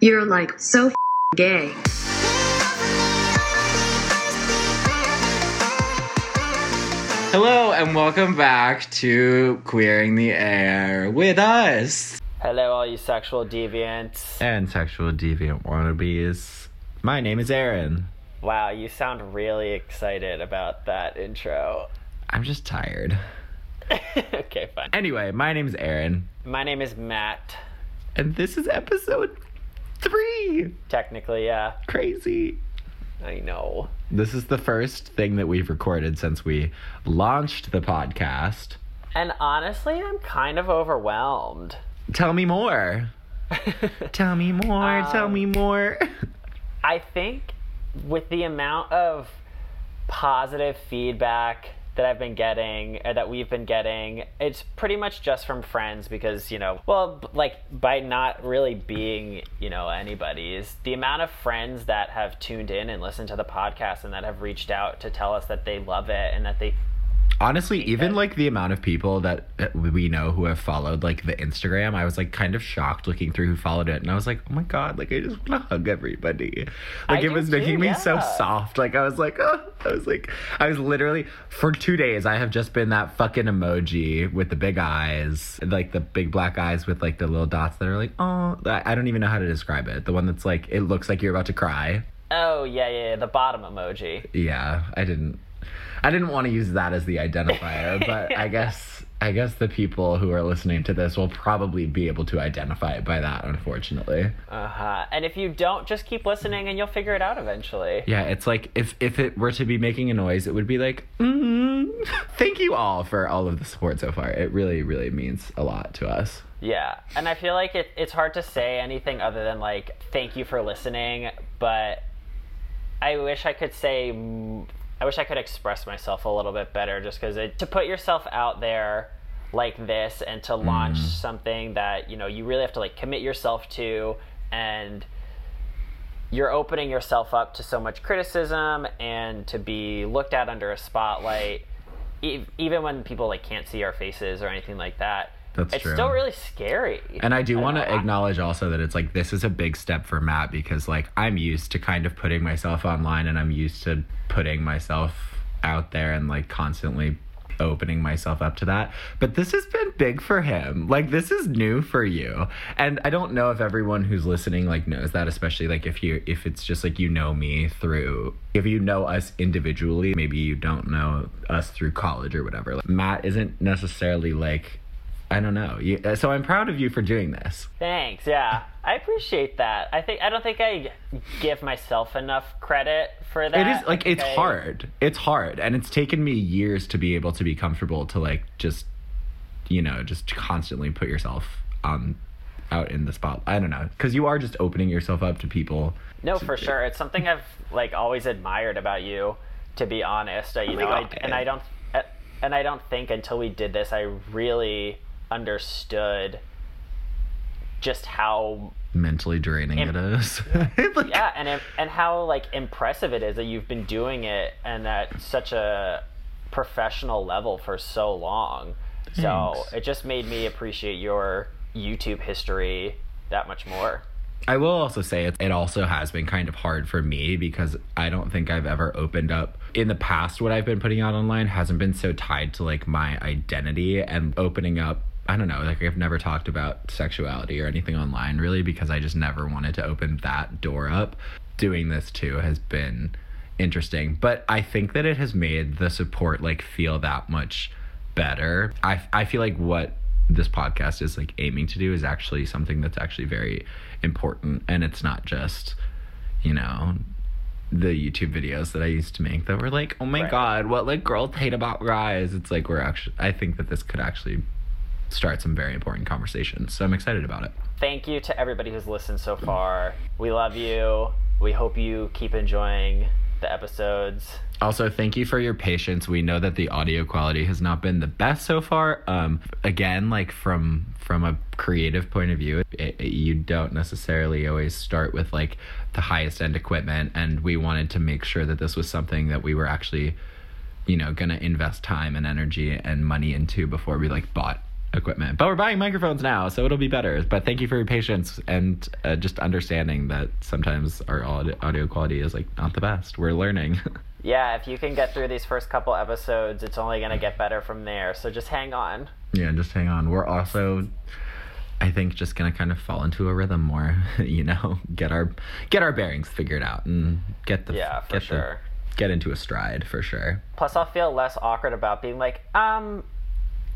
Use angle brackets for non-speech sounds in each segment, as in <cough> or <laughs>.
You're like so gay. Hello and welcome back to Queering the Air with us. Hello, all you sexual deviants. And sexual deviant wannabes. My name is Aaron. Wow, you sound really excited about that intro. I'm just tired. <laughs> okay, fine. Anyway, my name is Aaron, My name is Matt. and this is episode three. Technically, yeah, Crazy. I know. This is the first thing that we've recorded since we launched the podcast. And honestly, I'm kind of overwhelmed. Tell me more. <laughs> Tell me more. tell Um, me more. I think with the amount of positive feedback that I've been getting, or that we've been getting, it's pretty much just from friends because, you know, well, like by not really being, you know, anybody's, the amount of friends that have tuned in and listened to the podcast and that have reached out to tell us that they love it and that they Honestly, even like the amount of people that we know who have followed like the Instagram, I was like kind of shocked looking through who followed it, and I was like, oh my god, like I just want to hug everybody. Like I it was too, making me so soft. Like I was like, oh, I was like, I was literally for two days. I have just been that fucking emoji with the big eyes, like the big black eyes with like the little dots that are like, oh, I I don't even know how to describe it. The one that's like, it looks like you're about to cry. Oh yeah, yeah, yeah, the bottom emoji. Yeah, I didn't I didn't want to use that as the identifier, <laughs> but I guess I guess the people who are listening to this will probably be able to identify it by that, unfortunately. Uh huh. And if you don't, just keep listening and you'll figure it out eventually. Yeah, it's like if if it were to be making a noise, it would be like, mm, <laughs> thank you all for all of the support so far. It really, really means a lot to us. Yeah, and I feel like it, it's hard to say anything other than like thank you for listening, but I wish I could say I wish I could express myself a little bit better just cuz to put yourself out there like this and to launch mm. something that, you know, you really have to like commit yourself to and you're opening yourself up to so much criticism and to be looked at under a spotlight e- even when people like can't see our faces or anything like that That's it's true. still really scary And I do want to acknowledge also that it's like this is a big step for Matt because like I'm used to kind of putting myself online and I'm used to putting myself out there and like constantly opening myself up to that. But this has been big for him. Like this is new for you. And I don't know if everyone who's listening like knows that especially like if you if it's just like you know me through if you know us individually, maybe you don't know us through college or whatever. Like, Matt isn't necessarily like I don't know. You, uh, so I'm proud of you for doing this. Thanks. Yeah, I appreciate that. I think I don't think I give myself enough credit for that. It is like it's hard. It's hard, and it's taken me years to be able to be comfortable to like just, you know, just constantly put yourself on out in the spot. I don't know, because you are just opening yourself up to people. No, for sure. It's something I've like always admired about you. To be honest, you my know, I, and I don't, and I don't think until we did this, I really understood just how Mentally draining Im- it is. <laughs> <laughs> Like, yeah and and how like impressive it is that you've been doing it and at such a professional level for so long. So it just made me appreciate your youtube history that much more. I will also say it, it also has been kind of hard for me because I don't think I've ever opened up in the past what I've been putting out online hasn't been so tied to like my identity and opening up I don't know like I've never talked about sexuality or anything online really because I just never wanted to open that door up. Doing this too has been interesting, but I think that it has made the support like feel that much better. I I feel like what this podcast is like aiming to do is actually something that's actually very important and it's not just you know the YouTube videos that I used to make that were like, oh my Right. god, what like girls hate about guys. It's like we're actually I think that this could actually start some very important conversations. So I'm excited about it. thank you to everybody who's listened so far we love you we hope you keep enjoying the episodes Also, thank you for your patience. We know that the audio quality has not been the best so far. Um, again, like from from a creative point of view, it, it- you don't necessarily always start with like the highest end equipment, and we wanted to make sure that this was something that we were actually, you know, gonna invest time and energy and money into before we like bought equipment. But we're buying microphones now, so it'll be better. But thank you for your patience and uh, just understanding that sometimes our audio quality is like not the best. We're learning. <laughs> Yeah, if you can get through these first couple episodes, it's only going to get better from there. So just hang on. yeah, just hang on. We're also I think just gonna kind of fall into a rhythm more, <laughs> you know, get our get our bearings figured out and get the Yeah, for get sure. the, get into a stride for sure. Plus, I'll feel less awkward about being like, um,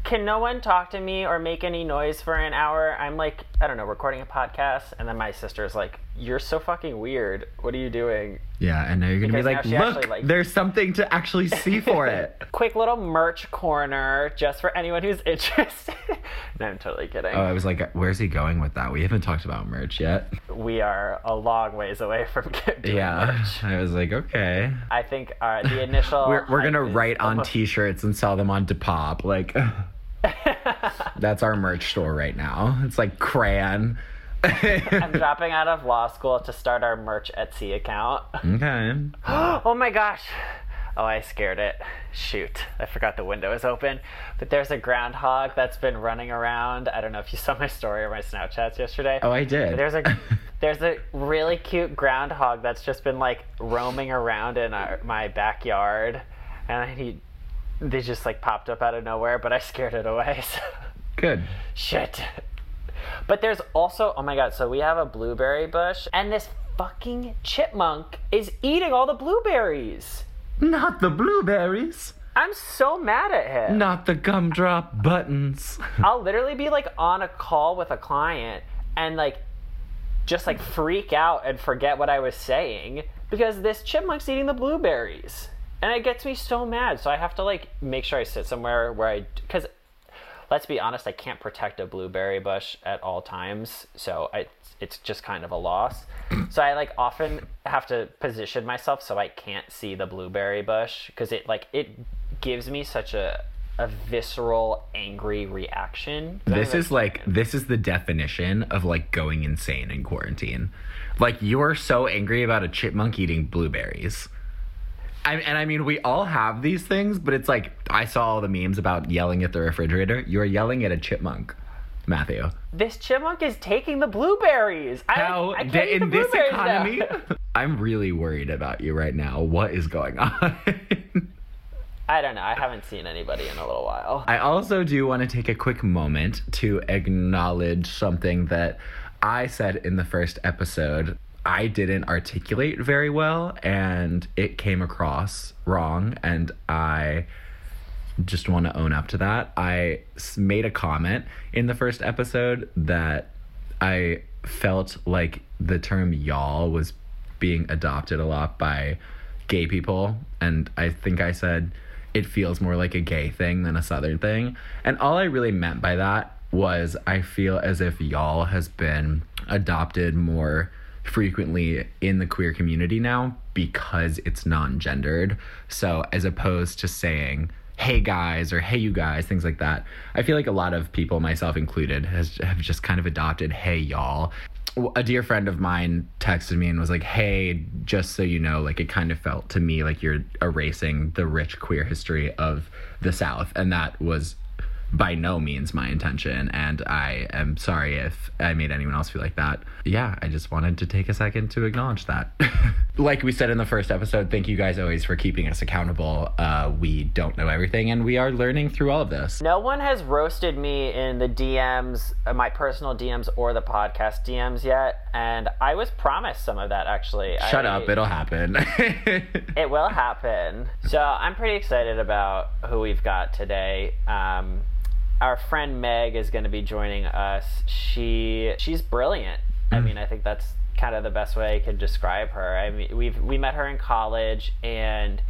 can no one talk to me or make any noise for an hour? I'm like, I don't know, recording a podcast, and then my sister's like, "You're so fucking weird. What are you doing?" Yeah, and now you're gonna Because be like, look, like- there's something to actually see for it. <laughs> Quick little merch corner just for anyone who's <laughs> interested. no, I'm totally kidding. Oh, I was like, where's he going with that? We haven't talked about merch yet. we are a long ways away from <laughs> doing Yeah, merch. I was like, okay. I think uh, the initial. We're, we're gonna write on T-shirts and sell them on Depop. Like, that's our merch store right now. It's like crayon. <laughs> I'm dropping out of law school to start our merch Etsy account. okay. <gasps> oh my gosh. Oh, I scared it. Shoot. I forgot the window is open. But there's a groundhog that's been running around. I don't know if you <laughs> saw my story or my Snapchats yesterday. Oh, I did. There's a <laughs> there's a really cute groundhog that's just been like roaming around in our, my backyard, and he they just like popped up out of nowhere, but I scared it away. So. Good. Shit. But there's also oh my god, so we have a blueberry bush, and this fucking chipmunk is eating all the blueberries. Not the blueberries. I'm so mad at him. Not the gumdrop buttons. <laughs> I'll literally be like on a call with a client and like just like freak out and forget what I was saying because this chipmunk's eating the blueberries. And it gets me so mad. So I have to like make sure I sit somewhere where I cuz let's be honest, I can't protect a blueberry bush at all times. So I it's just kind of a loss. <clears throat> So I like often have to position myself so I can't see the blueberry bush because it like it gives me such a a visceral angry reaction. This is like this is the definition of like going insane in quarantine. Like you are so angry about a chipmunk eating blueberries. I, and I mean, we all have these things, but it's like I saw all the memes about yelling at the refrigerator. You are yelling at a chipmunk, Matthew. this chipmunk is taking the blueberries. I, How I can't the- in this now. economy? <laughs> I'm really worried about you right now. What is going on? I don't know. I haven't seen anybody in a little while. I also do want to take a quick moment to acknowledge something that I said in the first episode. I didn't articulate very well and it came across wrong, and I just want to own up to that. I made a comment in the first episode that I felt like the term y'all was being adopted a lot by gay people. And I think I said it feels more like a gay thing than a southern thing. And all I really meant by that was I feel as if y'all has been adopted more frequently in the queer community now because it's non-gendered. So as opposed to saying hey guys or hey you guys things like that i feel like a lot of people myself included has have just kind of adopted hey y'all a dear friend of mine texted me and was like hey just so you know like it kind of felt to me like you're erasing the rich queer history of the south and that was by no means my intention and i am sorry if i made anyone else feel like that yeah i just wanted to take a second to acknowledge that <laughs> like we said in the first episode thank you guys always for keeping us accountable uh, we don't know everything and we are learning through all of this No one has roasted me in the DMs, uh, my personal DMs or the podcast DMs yet, and I was promised some of that actually. shut I- up it'll happen <laughs> It will happen. So I'm pretty excited about who we've got today. Um, our friend Meg is going to be joining us. She she's brilliant. I mean, I think that's kind of the best way I could describe her. I mean, we've we met her in college and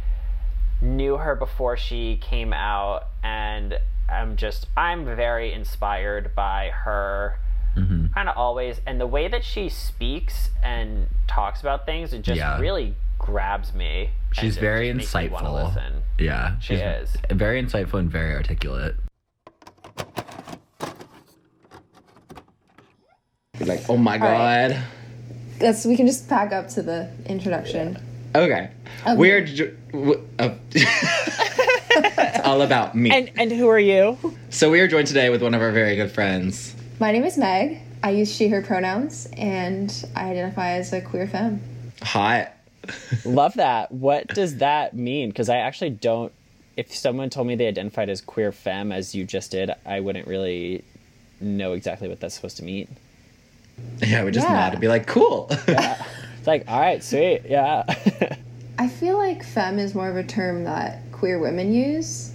knew her before she came out, and I'm just I'm very inspired by her Mhm. kind of always and the way that she speaks and talks about things it just Yeah. really grabs me she's very just makes me wanna insightful yeah She she's is. very insightful and very articulate like oh my right. god That's we can just back up to the introduction. Okay. Okay. We're. Ju- w- uh, it's <laughs> all about me. And and who are you? so we are joined today with one of our very good friends. My name is Meg. I use she, her pronouns, and I identify as a queer femme. Hot. Love that. What does that mean? Because I actually don't. If someone told me they identified as queer femme, as you just did, I wouldn't really know exactly what that's supposed to mean. Yeah, we just Yeah. nod and be like, cool. <laughs> yeah. It's like, all right, sweet, yeah. <laughs> I feel like femme is more of a term that queer women use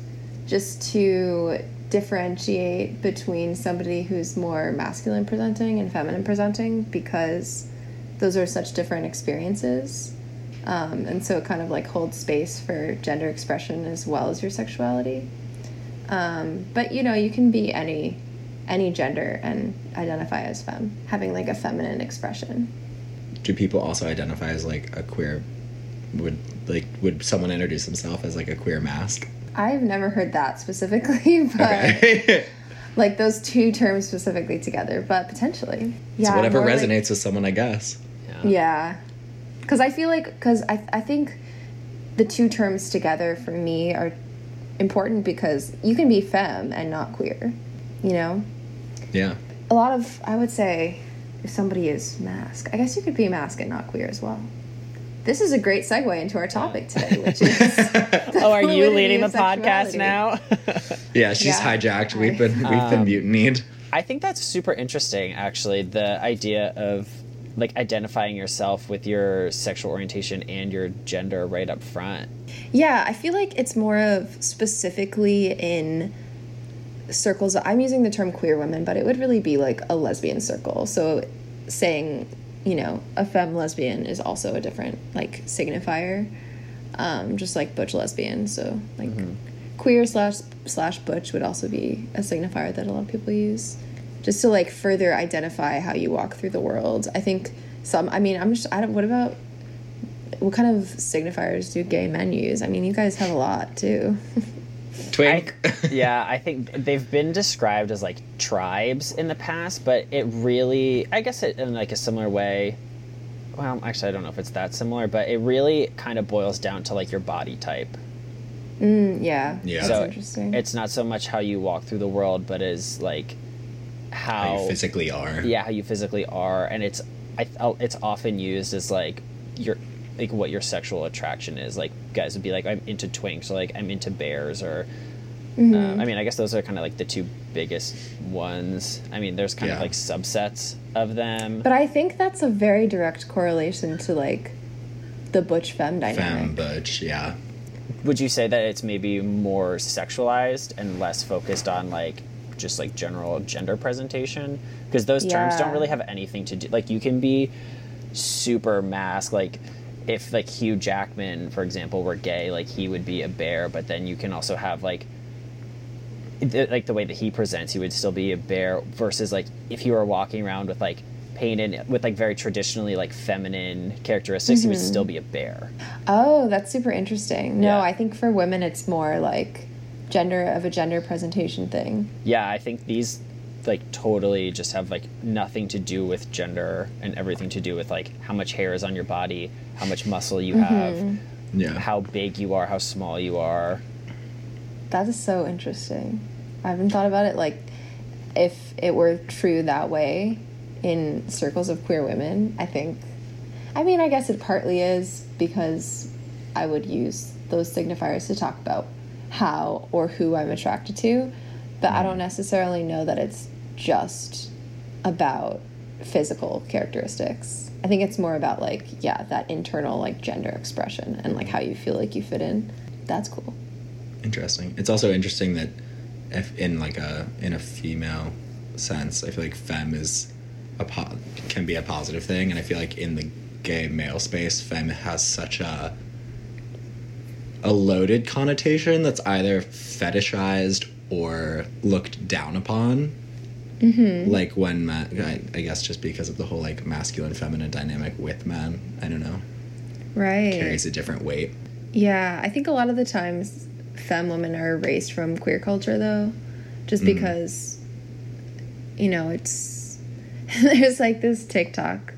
just to differentiate between somebody who's more masculine presenting and feminine presenting because those are such different experiences. Um, and so it kind of like holds space for gender expression as well as your sexuality. Um, but you know, you can be any any gender and identify as femme, having like a feminine expression. Do people also identify as like a queer? Would like would someone introduce himself as like a queer masc? I've never heard that specifically, <laughs> but Okay. <laughs> like those two terms specifically together, but potentially. so whatever more like- resonates with someone, I guess. yeah. Because I feel like, because I, I think the two terms together for me are important because you can be femme and not queer, you know? Yeah. A lot of, I would say, if somebody is masc, I guess you could be masc and not queer as well. This is a great segue into our topic today, which is. <laughs> <laughs> oh, are <laughs> you leading the podcast now? Yeah, she's Yeah. hijacked. We've been we've Um, been mutinied. I think that's super interesting, actually. The idea of like identifying yourself with your sexual orientation and your gender right up front. Yeah, I feel like it's more of specifically in circles. I'm using the term queer women, but it would really be like a lesbian circle. So saying, you know, a femme lesbian is also a different like signifier. Um, just like butch lesbian. So like queer slash slash butch would also be a signifier that a lot of people use. Just to like further identify how you walk through the world. I think some I mean I'm just I don't what about what kind of signifiers do gay men use? I mean, you guys have a lot too. <laughs> Twink. yeah, <laughs> I think they've been described as like tribes in the past, but it really, I guess, it in like a similar way. Well, actually, I don't know if it's that similar, but it really kind of boils down to like your body type. Mm, yeah, Yeah. that's so interesting. it's not so much how you walk through the world, but is like how, How you physically are. yeah, how you physically are, and it's I it's often used as like your like what your sexual attraction is. Like guys would be like, I'm into twinks, or like I'm into bears, or Mm-hmm. uh, I mean, I guess those are kind of like the two biggest ones. I mean, there's kind of like subsets of them. but I think that's a very direct correlation to like the butch femme dynamic. Femme butch. Yeah. Would you say that it's maybe more sexualized and less focused on like just like general gender presentation? Because those terms don't really have anything to do. Like you can be super masc. Like if like Hugh Jackman, for example, were gay, like he would be a bear. But then you can also have like the, like the way that he presents, he would still be a bear. Versus like if he were walking around with like painted with like very traditionally like feminine characteristics, he would mm-hmm. still be a bear. Oh, that's super interesting. No, Yeah. I think for women it's more like gender of a gender presentation thing. yeah i think these like totally just have like nothing to do with gender and everything to do with like how much hair is on your body how much muscle you mm-hmm. have Yeah. how big you are how small you are That is so interesting. I haven't thought about it like if it were true that way in circles of queer women. I think, I mean, I guess it partly is because I would use those signifiers to talk about how or who I'm attracted to, but I don't necessarily know that it's just about physical characteristics. I think it's more about like, yeah, that internal like gender expression and like how you feel like you fit in. That's cool. Interesting. It's also interesting that if in like a in a female sense, I feel like femme is a po- can be a positive thing, and I feel like in the gay male space, femme has such a a loaded connotation that's either fetishized or looked down upon. Mm-hmm. Like when ma- I, I guess just because of the whole like masculine feminine dynamic with men, I don't know, Right. carries a different weight. Yeah, I think a lot of the times femme women are erased from queer culture though, just because you know, it's <laughs> there's like this TikTok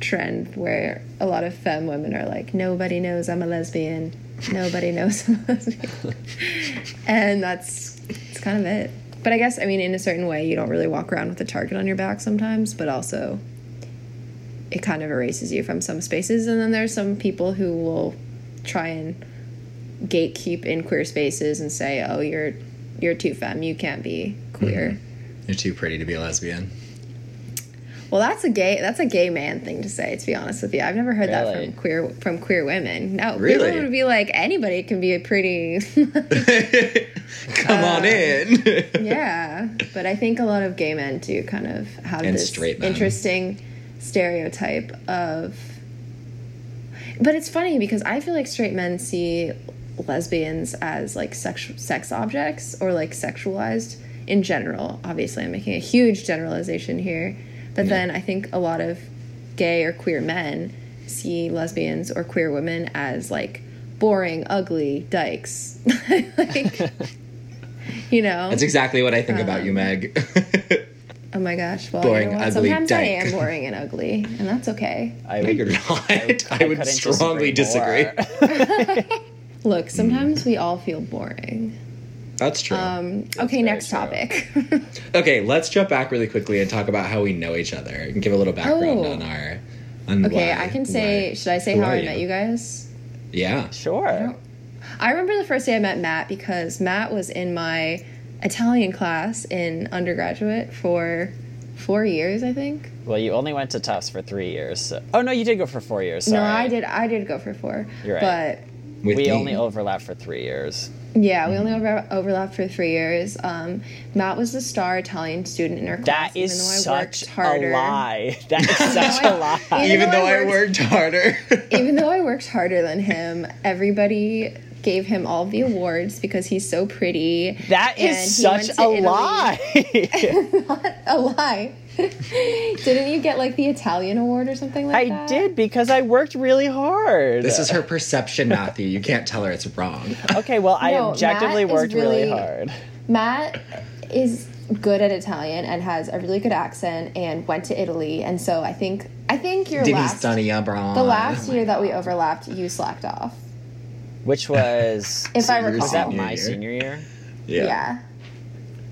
trend where a lot of femme women are like nobody knows I'm a lesbian Nobody knows and that's it's kind of it. But I guess I mean in a certain way you don't really walk around with a target on your back sometimes, but also it kind of erases you from some spaces and then there's some people who will try and gatekeep in queer spaces and say, "Oh, you're you're too femme, you can't be queer." Mm-hmm. You're too pretty to be a lesbian. Well, that's a gay that's a gay man thing to say. To be honest with you, I've never heard that from queer from queer women. No, queer women would be like anybody can be a pretty. <laughs> Come on uh, in. <laughs> yeah, but I think a lot of gay men do kind of have And this interesting stereotype of. But it's funny because I feel like straight men see lesbians as like sex sex objects or like sexualized in general. Obviously, I'm making a huge generalization here, but then I think a lot of gay or queer men see lesbians or queer women as like boring, ugly dykes. <laughs> like, <laughs> you know. That's exactly what I think about you, um, Meg. <laughs> Oh my gosh. Well, Boring, you know what? ugly sometimes I am boring and ugly, and that's okay. I no, you're not. I, would couldn't strongly disagree. more. Look, sometimes we all feel boring. That's true. Um, okay, next true. topic. <laughs> okay, let's jump back really quickly and talk about how we know each other and give a little background Oh. on our. On okay, why- I can say, why- should I say who how are I met you guys? Yeah. Sure. I remember the first day I met Matt because Matt was in my Italian class in undergraduate for four years, I think. Well, you only went to Tufts for three years. So. Oh no, you did go for four years. Sorry. No, I did. I did go for four. You're right. But With We me. only overlapped for three years. Yeah, we only over, overlapped for three years. Um, Matt was the star Italian student in our class. That is even though I such worked a lie. <laughs> That is such a lie. <laughs> Even Even though though I I worked harder. <laughs> even though I worked harder than him, everybody gave him all the awards because he's so pretty. That and is he such a to Italy. lie. A lie. <laughs> Didn't you get like the Italian award or something like I that? I did because I worked really hard. this is her perception, Matthew. You can't tell her it's wrong. Okay, well, I No, objectively Matt worked really, really- hard. Matt is good at Italian and has a really good accent and went to Italy, and so I think I think your Did he last study abroad? the last oh year that we overlapped, you slacked off. Which was <laughs> If I Senior recall. was that my year. senior year? Yeah. Yeah.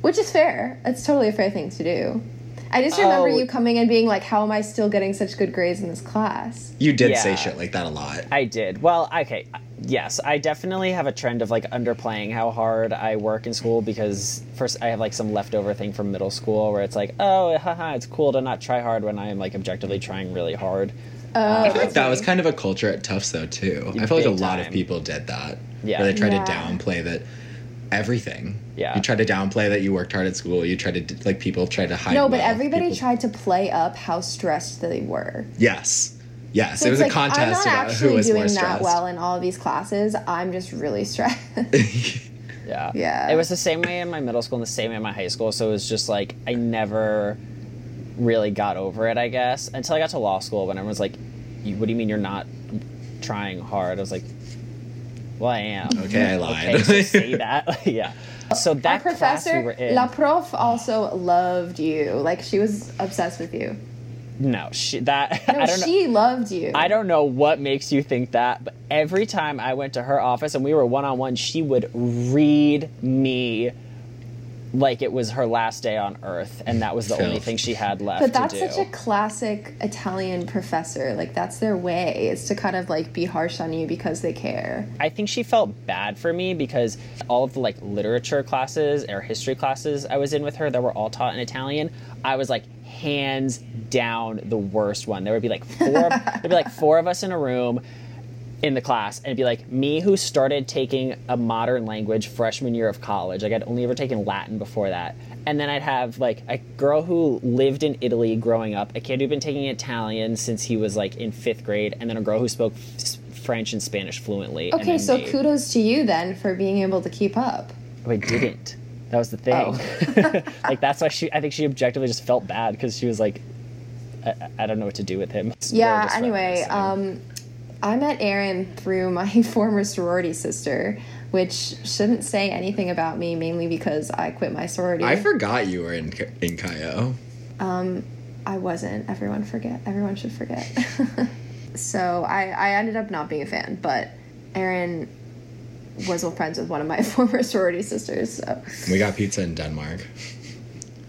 Which is fair. It's totally a fair thing to do. I just remember Oh. you coming and being like, How am I still getting such good grades in this class? You did Yeah. say shit like that a lot. I did. Well, okay. Yes, I definitely have a trend of like underplaying how hard I work in school because first I have like some leftover thing from middle school where it's like, oh, haha, it's cool to not try hard when I am like objectively trying really hard. Oh, um, I feel like that was kind of a culture at Tufts though too. I feel like a Big lot of people did that. Yeah. Where they tried Yeah. to downplay that everything. Yeah. You tried to downplay that you worked hard at school. You tried to like people tried to hide. No, but wealth. everybody People- tried to play up how stressed they were. Yes. Yes. So it was it's a like, I'm contest not about who actually was doing that well in all of these classes. I'm just really stressed. <laughs> Yeah. Yeah. It was the same way in my middle school and the same way in my high school. So it was just like I never really got over it, I guess, until I got to law school when everyone was like, "What do you mean you're not trying hard?" I was like, "Well, I am." Okay, I <laughs> lied. Okay, so <laughs> say that. yeah. So Our that class we professor, were in. La Prof, also loved you. Like, she was obsessed with you. no, she, that No, <laughs> I don't know. she loved you. I don't know what makes you think that, but every time I went to her office and we were one on one, she would read me like it was her last day on earth, and that was the only thing she had left But that's such a classic Italian professor. Like, that's their way, is to kind of like be harsh on you because they care. I think she felt bad for me because all of the like literature classes or history classes I was in with her that were all taught in Italian, I was like hands down the worst one. There would be like four <laughs> there'd be like four of us in a room in the class and be like me who started taking a modern language freshman year of college. Like I'd only ever taken Latin before that. And then I'd have like a girl who lived in Italy growing up, a kid who'd been taking Italian since he was like in fifth grade, and then a girl who spoke f- French and Spanish fluently. Okay, so kudos to you then for being able to keep up. Oh, I didn't. That was the thing. Oh. <laughs> like that's why she. I think she objectively just felt bad because she was like, I, I don't know what to do with him. Yeah, anyway, um, I met Aaron through my <laughs> former sorority sister, which shouldn't say anything about me, mainly because I quit my sorority. I forgot you were in in Chi O. Um, I wasn't. Everyone forget. Everyone should forget. <laughs> so I, I ended up not being a fan, but Aaron was old friends with one of my <laughs> former sorority sisters. So We got pizza in Denmark.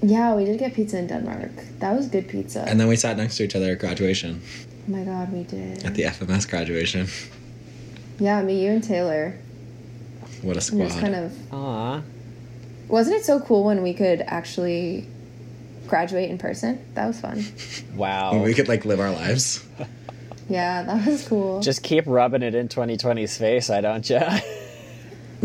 yeah, we did get pizza in Denmark. That was good pizza. And then we sat next to each other at graduation, oh my god, we did. at the FMS graduation. Yeah, me, you, and Taylor. What a We squad. just kind of Aw. wasn't it so cool when we could actually graduate in person? That was fun. Wow. we could like live our lives. <laughs> Yeah, that was cool. Just keep rubbing it in 2020's face, I don't you?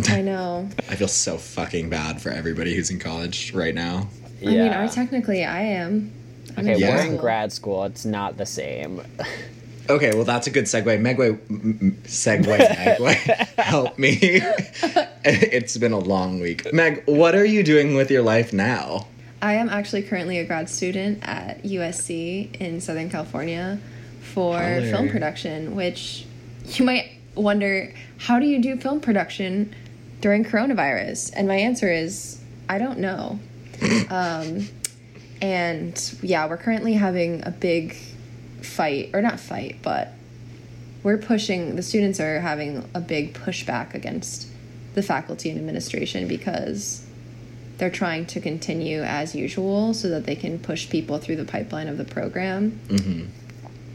I know. <laughs> I feel so fucking bad for everybody who's in college right now. Yeah. I mean, I technically I am. I'm Okay, Yeah. we're in grad school. It's not the same. Okay, well that's a good segue. Megway, m- m- segue, Megway, <laughs> help me. <laughs> it's been a long week. Meg, what are you doing with your life now? I am actually currently a grad student at USC in Southern California for Holler. film production, which you might wonder how do you do film production during coronavirus? And my answer is I don't know. <laughs> um, and yeah, we're currently having a big fight, or not fight, but we're pushing, the students are having a big pushback against the faculty and administration because they're trying to continue as usual so that they can push people through the pipeline of the program. Mm-hmm.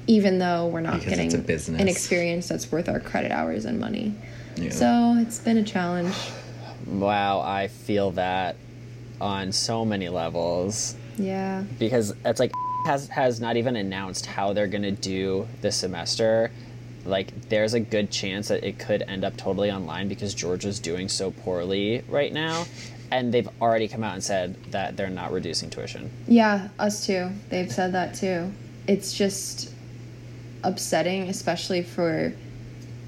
Even though we're not Because getting it's a business. an experience that's worth our credit hours and money. Yeah. So it's been a challenge. Wow, I feel that on so many levels Yeah. because it's like has has not even announced how they're going to do this semester. Like there's a good chance that it could end up totally online because Georgia's doing so poorly right now and they've already come out and said that they're not reducing tuition. Yeah, us too. They've said that too. It's just upsetting, especially for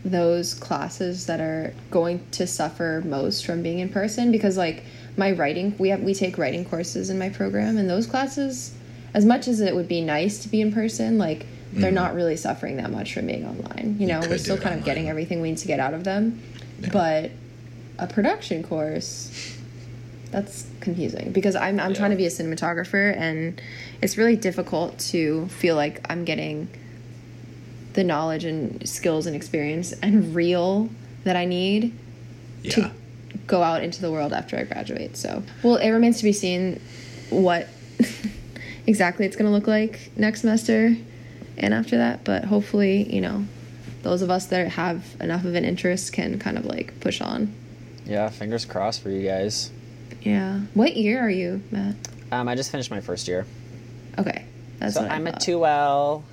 those classes that are going to suffer most from being in person because like my writing we have we take writing courses in my program and those classes as much as it would be nice to be in person like they're not really suffering that much from being online you know? could we're still kind of getting everything we need to get out of them. But a production course that's confusing because I'm I'm trying to be a cinematographer and it's really difficult to feel like I'm getting the knowledge and skills and experience and real that I need yeah. to go out into the world after I graduate. So, well, it remains to be seen what <laughs> exactly it's going to look like next semester and after that, but hopefully, you know, those of us that have enough of an interest can kind of like push on. Yeah, fingers crossed for you guys. Yeah. What year are you, Matt? Um, I just finished my first year. Okay. That's So what I I'm a 2L.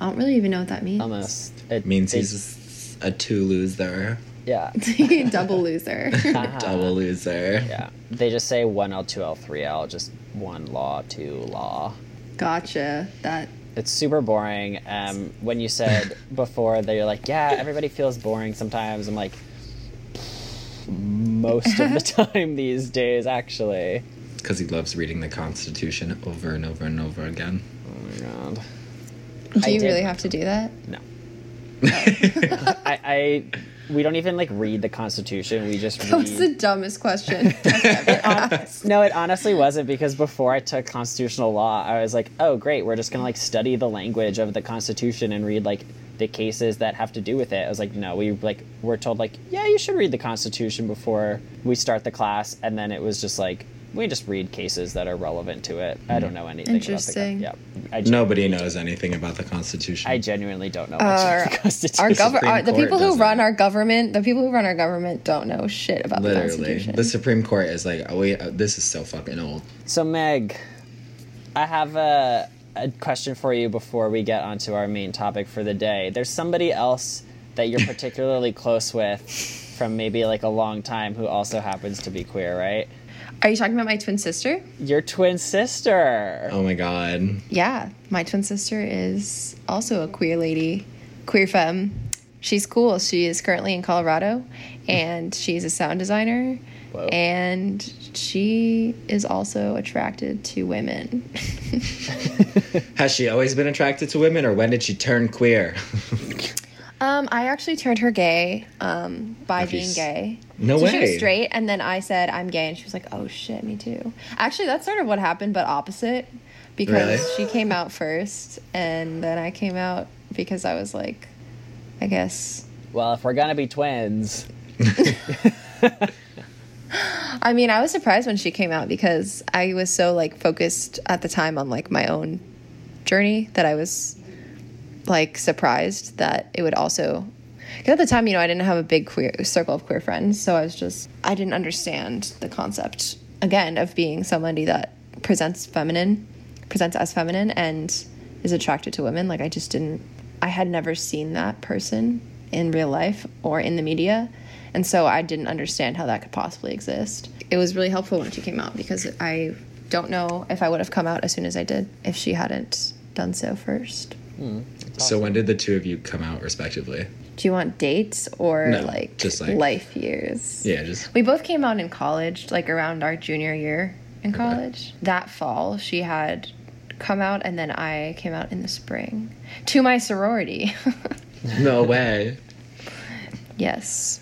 I don't really even know what that means. almost. It means they- he's a two loser, yeah. <laughs> Double loser. <laughs> double loser. Yeah. They just say 1L, 2L, 3L, just one law, two law. gotcha. That It's super boring. Um, when you said <laughs> before that you're like, yeah, everybody feels boring sometimes, I'm like, most of the time these days, actually. Because he loves reading the Constitution over and over and over again. Oh my god. do I you really have to do that? No. I, I, we don't even like read the Constitution. We just That was read. the dumbest question. I've ever. <laughs> No, it honestly wasn't because before I took constitutional law, I was like, oh, great, we're just gonna like study the language of the Constitution and read like the cases that have to do with it. I was like, no, we like we're told like, yeah, you should read the Constitution before we start the class, and then it was just like we just read cases that are relevant to it. I don't know anything. Interesting. About the, yeah, Nobody knows anything about the Constitution. I genuinely don't know much Our, about the Constitution. our government, Supreme the people who run our government, the people who run our government don't know shit about the Literally, Constitution. the Supreme Court is like, oh wait, uh, this is so fucking old. So Meg, I have a, a question for you before we get onto our main topic for the day. There's somebody else that you're <laughs> particularly close with from maybe like a long time who also happens to be queer, right? Are you talking about my twin sister? Your twin sister. Oh my god. Yeah, my twin sister is also a queer lady, queer femme. She's cool. She is currently in Colorado, and <laughs> she's a sound designer. Whoa. And she is also attracted to women. <laughs> <laughs> Has she always been attracted to women, or when did she turn queer? Um, I actually turned her gay um, by Have being s- gay. No so She was way. straight, and then I said I'm gay, and she was like, "Oh shit, me too." Actually, that's sort of what happened, but opposite, because Really? she came out first, and then I came out because I was like, I guess Well, if we're gonna be twins, <laughs> I mean, I was surprised when she came out because I was so like focused at the time on like my own journey that I was like surprised that it would also because at the time, you know, I didn't have a big queer circle of queer friends, so I was just I didn't understand the concept again of being somebody that presents feminine, presents as feminine and is attracted to women. Like I just didn't I had never seen that person in real life or in the media. And so I didn't understand how that could possibly exist. It was really helpful when she came out because I don't know if I would have come out as soon as I did if she hadn't done so first. Hmm. So when did the two of you come out respectively? Do you want dates or No, like just, like- life years? Yeah, just We both came out in college, like around our junior year in college. That fall, she had come out, and then I came out in the spring to my sorority. <laughs> no <laughs> way. yes.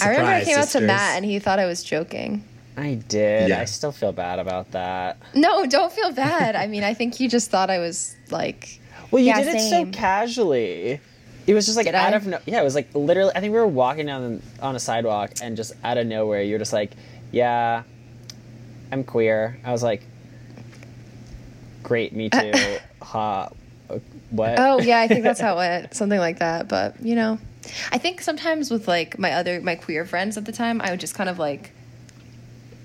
I remember I Surprise, came out to. Matt, and he thought I was joking. I did. Yeah. I still feel bad about that. No, don't feel bad. I mean, I think he just thought I was like, Well, you Yeah, did it so casually. It was just like Did out I? of no. Yeah, it was like literally. I think we were walking down on a sidewalk, and just out of nowhere, you're just like, "Yeah, I'm queer." I was like, "Great, me <laughs> too." ha. uh, What? oh yeah, I think that's how <laughs> it went, something like that. But you know, I think sometimes with like my other my queer friends at the time, I would just kind of like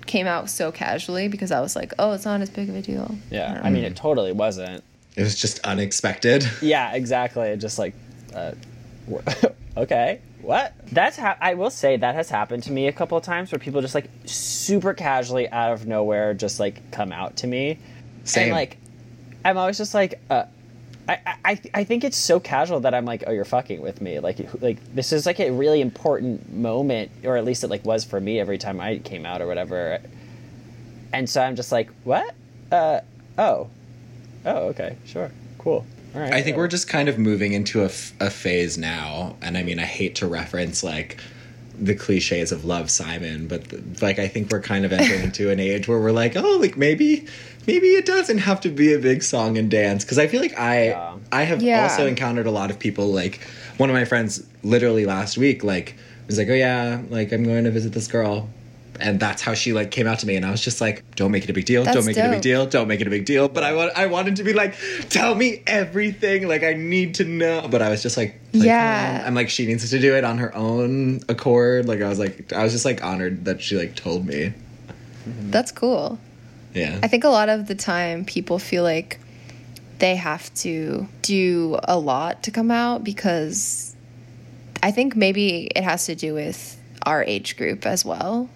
came out so casually because I was like, oh, it's not as big of a deal. yeah. I mean, it totally wasn't. It was just unexpected. <laughs> Yeah, exactly. Just like, uh, <laughs> okay, what? That's how I will say that has happened to me a couple of times where people just like super casually out of nowhere just like come out to me, Same. and like, I'm always just like, uh, I, I I think it's so casual that I'm like, oh, you're fucking with me. Like like this is like a really important moment, or at least it like was for me every time I came out or whatever. And so I'm just like, what? Uh, oh, oh, okay, sure, cool. All right. I think we're just kind of moving into a, f- a phase now, and I mean, I hate to reference like the cliches of Love Simon, but like I think we're kind of entering into an age where we're like, oh, like maybe, maybe it doesn't have to be a big song and dance because I feel like I, Yeah. I have Yeah. also encountered a lot of people like one of my friends literally last week like was like, oh yeah, like I'm going to visit this girl. And that's how she like came out to me, and I was just like, "Don't make it a big deal. That's don't make it a big deal. Don't make it a big deal." But I want, I wanted to be like, "Tell me everything. Like I need to know." But I was just like, like, Yeah. "Oh." I'm like, she needs to do it on her own accord. Like I was like, I was just like honored that she like told me. Mm-hmm. That's cool. Yeah, I think a lot of the time people feel like they have to do a lot to come out because I think maybe it has to do with our age group as well.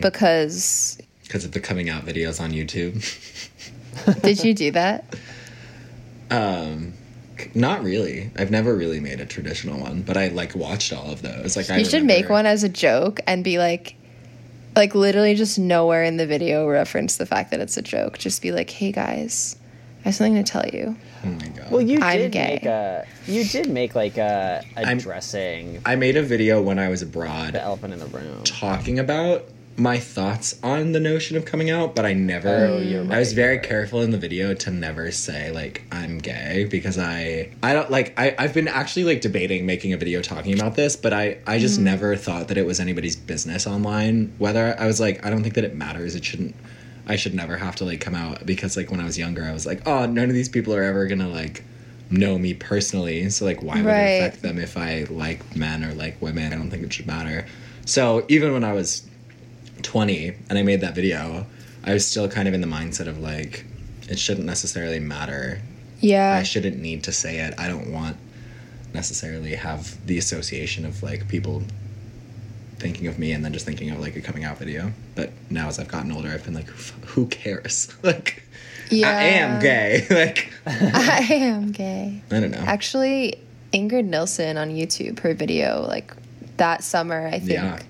Because because of the coming out videos on YouTube. <laughs> did you do that? Um, not really. I've never really made a traditional one, but I like watched all of those. Like I you should make one as a joke and be like like literally just nowhere in the video reference the fact that it's a joke. Just be like, "Hey guys, I have something to tell you." Oh my god. Well, you I'm did gay. make a you did make like a I'm- addressing I made a video when I was abroad the elephant in the room. talking about my thoughts on the notion of coming out, but I never. Oh, you're I was very careful in the video to never say like I'm gay because I I don't like I I've been actually like debating making a video talking about this, but I I just mm-hmm. never thought that it was anybody's business online. Whether I was like I don't think that it matters. It shouldn't. I should never have to like come out because like when I was younger, I was like, oh, none of these people are ever gonna like know me personally. So like, why would Right. it affect them if I like men or like women? I don't think it should matter. So even when I was 20 and I made that video, I was still kind of in the mindset of like, it shouldn't necessarily matter. Yeah. I shouldn't need to say it. I don't want necessarily have the association of like people thinking of me and then just thinking of like a coming out video. But now as I've gotten older, I've been like, who cares? <laughs> like, yeah. I am gay. <laughs> like, I am gay. I don't know. Actually, Ingrid Nilsen on YouTube, her video, like that summer, I think, Yeah.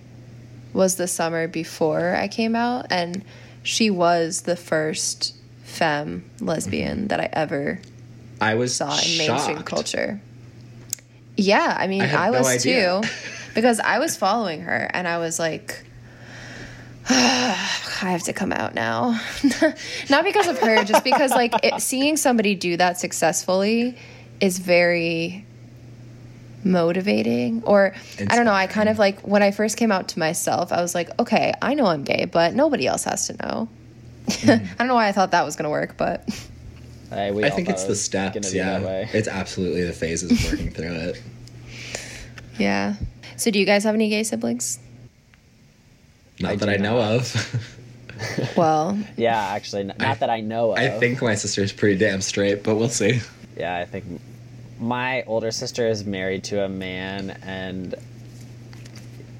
Was the summer before I came out. And she was the first femme lesbian mm-hmm. that I ever I was saw in mainstream shocked. culture. Yeah, I mean, I I, was idea. too, <laughs> because I was following her and I was like, <sighs> I have to come out now. <laughs> Not because of her, just because like it, seeing somebody do that successfully is very motivating or I don't know, I kind of like when I first came out to myself, I was like, okay, I know I'm gay, but nobody else has to know. Hmm. <laughs> I don't know why I thought that was going to work, but <laughs> I, we I all think it's the was steps. Yeah, it's absolutely the phases of working through it. <laughs> yeah. So do you guys have any gay siblings? Not I that I know not. of. Well, Yeah, actually, n- not that I know of. I think my sister's pretty damn straight, but we'll see. Yeah, I think my older sister is married to a man, and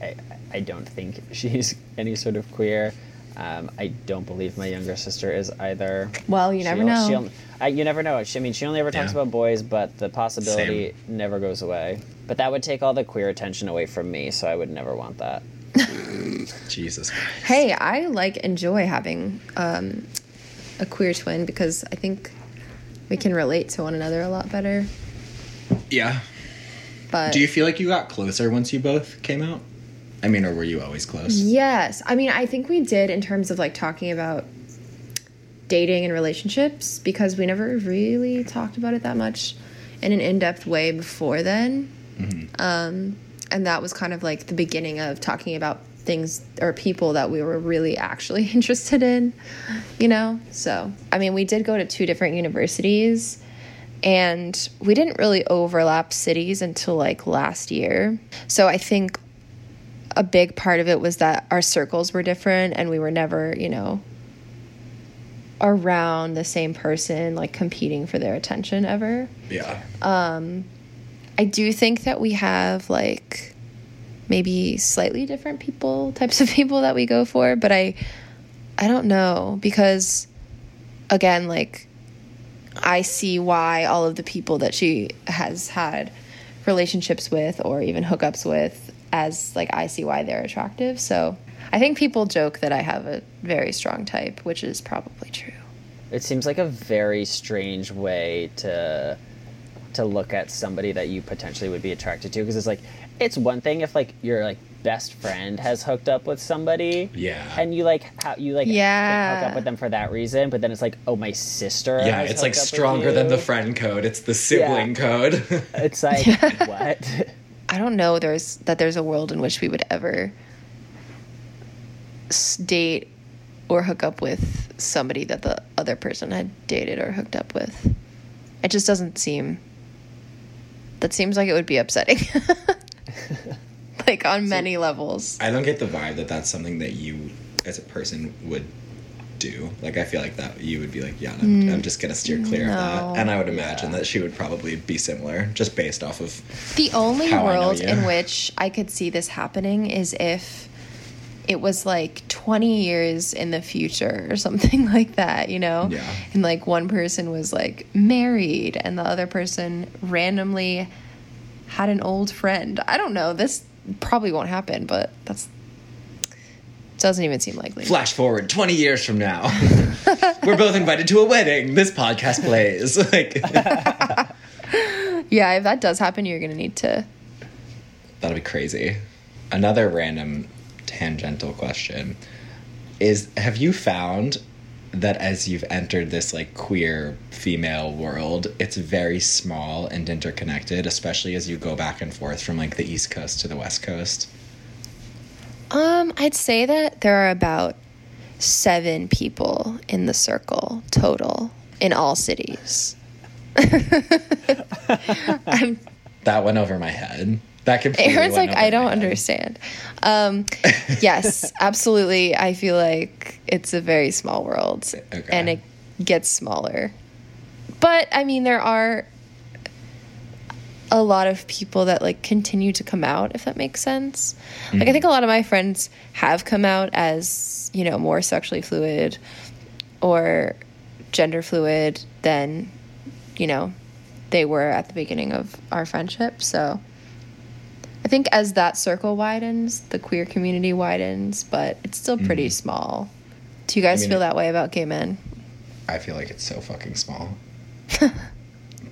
I, I don't think <laughs> she's any sort of queer. Um, I don't believe my younger sister is either. well, you She never on- know. she on- I, you never know. She, I mean, she only ever talks Yeah. about boys, but the possibility never goes away. But that would take all the queer attention away from me, so I would never want that. <laughs> Jesus. Christ. Hey, I like enjoy having um, a queer twin because I think we can relate to one another a lot better. Yeah. But Do you feel like you got closer once you both came out? I mean, or were you always close? yes, I mean, I think we did in terms of like talking about dating and relationships because we never really talked about it that much in an in-depth way before then. Um, and that was kind of like the beginning of talking about things or people that we were really actually <laughs> interested in, you know? So, I mean, we did go to two different universities and we didn't really overlap cities until like last year. So, I think a big part of it was that our circles were different and we were never, you know, around the same person, like competing for their attention ever. Yeah. Um I do think that we have like maybe slightly different people, types of people that we go for, but I I don't know because again, like I see why all of the people that she has had relationships with or even hookups with as like I see why they're attractive. So I think people joke that I have a very strong type, which is probably true. It seems like a very strange way to to look at somebody that you potentially would be attracted to because it's like it's one thing if like you're like best friend has hooked up with somebody Yeah. and you like how you like Yeah. hook up with them for that reason but then it's like oh my sister Yeah, has it's like up stronger than the friend code. It's the sibling code. <laughs> it's <laughs> like what I don't know there's that there's a world in which we would ever date or hook up with somebody that the other person had dated or hooked up with. It just doesn't seem that seems like it would be upsetting. <laughs> <laughs> like on many levels. I don't get the vibe that that's something that you, as a person, would do. Like, I feel like that you would be like, yeah, I'm, mm. I'm just gonna steer clear of that. And I would imagine that she would probably be similar, just based off of. The only How I know world in which I could see this happening is if it was like 20 years in the future or <laughs> something like that, you know? Yeah. And like one person was like married and the other person randomly had an old friend. I don't know. This probably won't happen, but that's doesn't even seem likely. Flash forward 20 years from now. <laughs> We're both invited to a wedding. This podcast plays. <laughs> Like, Yeah, if that does happen, you're going to need to that'll be crazy. Another random tangential question is Have you found that as you've entered this like queer female world, it's very small and interconnected, especially as you go back and forth from like the East Coast to the West Coast? Um, I'd say that there are about seven people in the circle total in all cities. <laughs> <laughs> I'm, That went over my head. That completely Aaron's like, I don't understand. Um, <laughs> yes, absolutely. I feel like it's a very small world Okay. and it gets smaller. But I mean, there are a lot of people that like continue to come out, if that makes sense. Like, I think a lot of my friends have come out as, you know, more sexually fluid or gender fluid than, you know, they were at the beginning of our friendship. So I think as that circle widens, the queer community widens, but it's still mm. pretty small. Do you guys mean, feel that way about gay men? I feel like it's so fucking small. <laughs>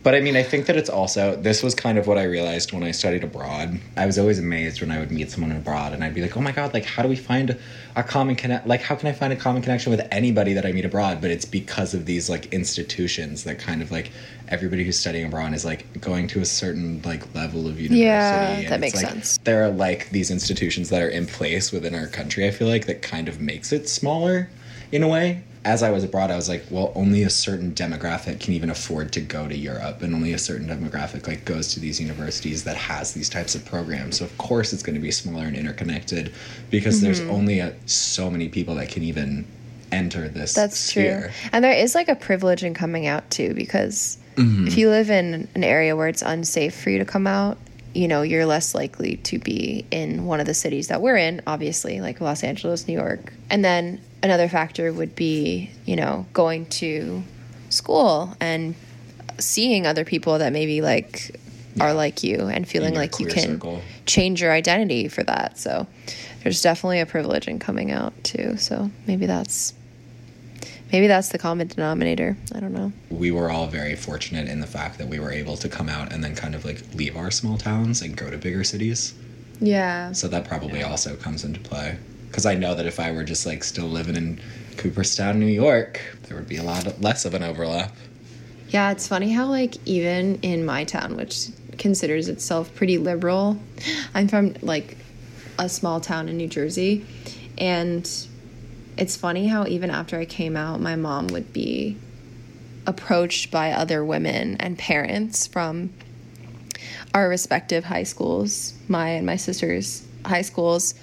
But I mean, I think that it's also this was kind of what I realized when I studied abroad. I was always amazed when I would meet someone abroad, and I'd be like, "Oh my god! Like, how do we find a common connect? Like, how can I find a common connection with anybody that I meet abroad?" But it's because of these like institutions that kind of like everybody who's studying abroad is like going to a certain like level of university. Yeah, and that makes like, sense. There are like these institutions that are in place within our country. I feel like that kind of makes it smaller in a way. As I was abroad, I was like, well, only a certain demographic can even afford to go to Europe, and only a certain demographic like goes to these universities that has these types of programs. So of course, it's going to be smaller and interconnected because there's Mm-hmm. only a, so many people that can even enter this. That's sphere. true. And there is like a privilege in coming out too, because Mm-hmm. if you live in an area where it's unsafe for you to come out, you know, you're less likely to be in one of the cities that we're in, obviously, like Los Angeles, New York. And then another factor would be, you know, going to school and seeing other people that maybe like are like you and feeling like you can circle. change your identity for that. So there's definitely a privilege in coming out too. So maybe that's maybe that's the common denominator. I don't know. we were all very fortunate in the fact that we were able to come out and then kind of like leave our small towns and go to bigger cities. Yeah. So that probably also comes into play. Because I know that if I were just like still living in Cooperstown, New York, there would be a lot less of an overlap. Yeah, it's funny how like even in my town, which considers itself pretty liberal, I'm from like a small town in New Jersey, and it's funny how even after I came out, my mom would be approached by other women and parents from our respective high schools, my and my sister's high schools,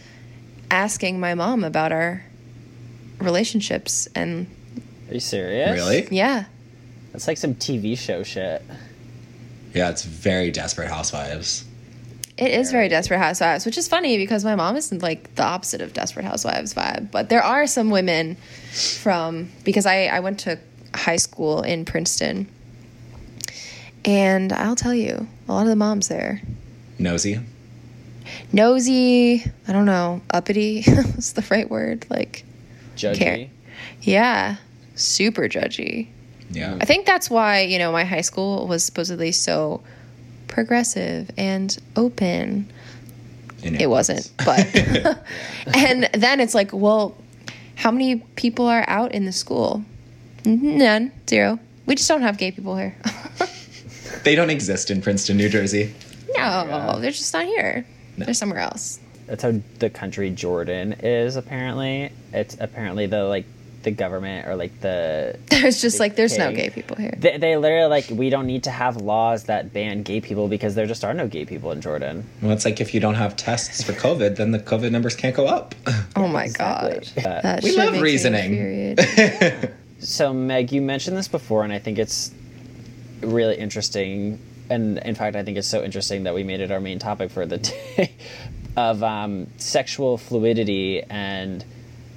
asking my mom about our relationships and Are you serious? Really? yeah. That's like some TV show shit. Yeah, it's very desperate housewives. It is very Desperate Housewives, which is funny because my mom isn't like the opposite of Desperate Housewives vibe. But there are some women from because I I went to high school in Princeton, and I'll tell you, a lot of the moms there Nosy. Nosy. I don't know, uppity. <laughs> What's the right word? Like, Judgy. Care. yeah, super judgy. Yeah. I think that's why, you know, my high school was supposedly so progressive and open. In It wasn't, but. <laughs> <laughs> and then it's like, well, how many people are out in the school? None, zero. We just don't have gay people here. They don't exist in Princeton, New Jersey. no, they're just not here. No. They're somewhere else. That's how the country Jordan is. Apparently, it's apparently the like the government or like the <laughs> There's just like, there's no gay people here. they, they literally like we don't need to have laws that ban gay people because there just are no gay people in Jordan. Well, it's like if you don't have tests for COVID, then the COVID numbers can't go up. <laughs> Oh my Exactly. god. Uh, That We love reasoning. infuriated. <laughs> So Meg, you mentioned this before, and I think it's really interesting. And in fact, I think it's so interesting that we made it our main topic for the <laughs> day of um, sexual fluidity and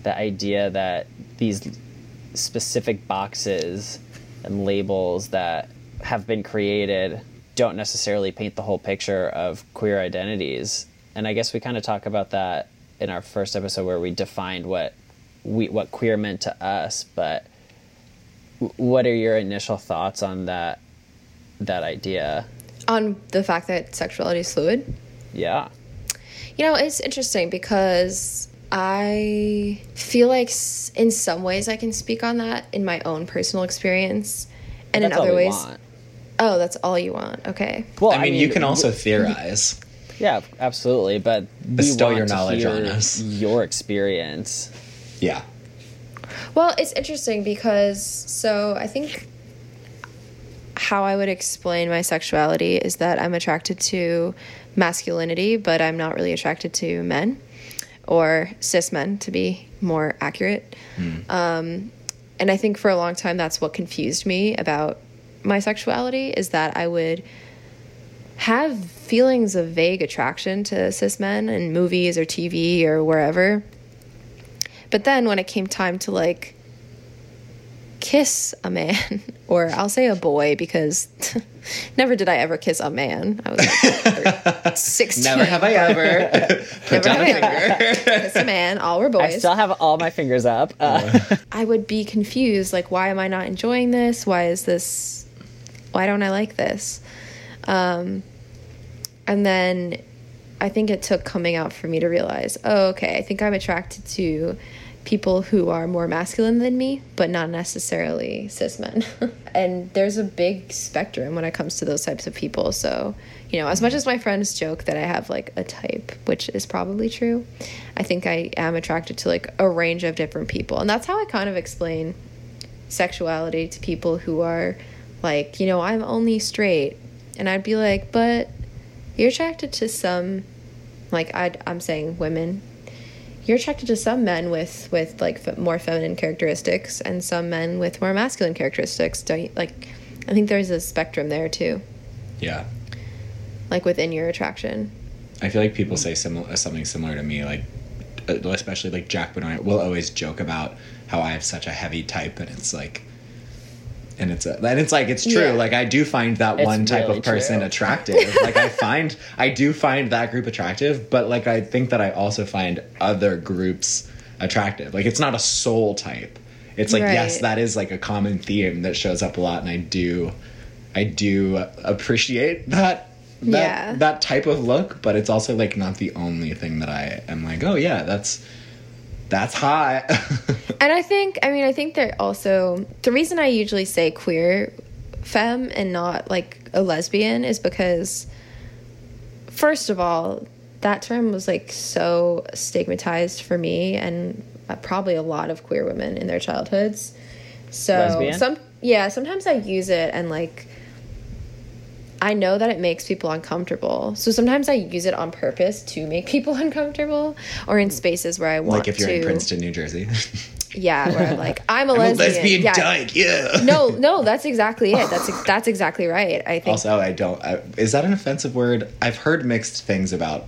the idea that these specific boxes and labels that have been created don't necessarily paint the whole picture of queer identities. And I guess we kind of talk about that in our first episode where we defined what we what queer meant to us, but what are your initial thoughts on that that idea? On the fact that sexuality is fluid. Yeah. You know, it's interesting because I feel like in some ways I can speak on that in my own personal experience. And in That's all other we ways, want. oh, that's all you want. Okay. Well, I mean, you can also theorize. <laughs> Yeah, absolutely, but Bestow want your to knowledge hear on us. Your experience. Yeah. Well, it's interesting because so I think how I would explain my sexuality is that I'm attracted to masculinity, but I'm not really attracted to men or cis men to be more accurate. Um, and I think for a long time that's what confused me about my sexuality is that I would have feelings of vague attraction to cis men in movies or TV or wherever. But then when it came time to like kiss a man, <laughs> or I'll say a boy because <laughs> never did I ever kiss a man. I was like 16. Never have I ever. <laughs> Put Never down a have I finger. kiss a man. All were boys. I still have all my fingers up. Uh, I would be confused like, why am I not enjoying this? Why is this why don't I like this? Um, and then I think it took coming out for me to realize, oh, okay, I think I'm attracted to people who are more masculine than me, but not necessarily cis men. <laughs> and there's a big spectrum when it comes to those types of people. So, you know, as much as my friends joke that I have like a type, which is probably true, I think I am attracted to like a range of different people. And that's how I kind of explain sexuality to people who are like, you know, I'm only straight. And I'd be like, but you're attracted to some like i i'm saying women you're attracted to some men with with like f- more feminine characteristics and some men with more masculine characteristics don't you like i think there's a spectrum there too Yeah. like within your attraction I feel like people say similar something similar to me, like uh, especially like Jack Benoit will always joke about how I have such a heavy type, and it's like, and it's a, and it's like it's true. Yeah. Like I do find that It's one type really of person true. attractive. <laughs> like I find I do find that group attractive, but like I think that I also find other groups attractive. Like it's not a sole type. It's like yes, that is like a common theme that shows up a lot, and I do, I do appreciate that. That, Yeah. that type of look, but it's also like not the only thing that I am like, oh yeah, that's that's hot. <laughs> and i think i mean i think they're also the reason i usually say queer femme and not like a lesbian is because first of all that term was like so stigmatized for me and uh, probably a lot of queer women in their childhoods so Lesbian? some yeah sometimes i use it and like I know that it makes people uncomfortable. So sometimes I use it on purpose to make people <laughs> uncomfortable or in spaces where I want to. like if you're to in Princeton, New Jersey. <laughs> Yeah, where I'm like, I'm a I'm a lesbian. lesbian yeah. dyke, yeah. No, <laughs> no, that's exactly it. That's that's exactly right. I think Also, I don't. I, is that an offensive word? I've heard mixed things about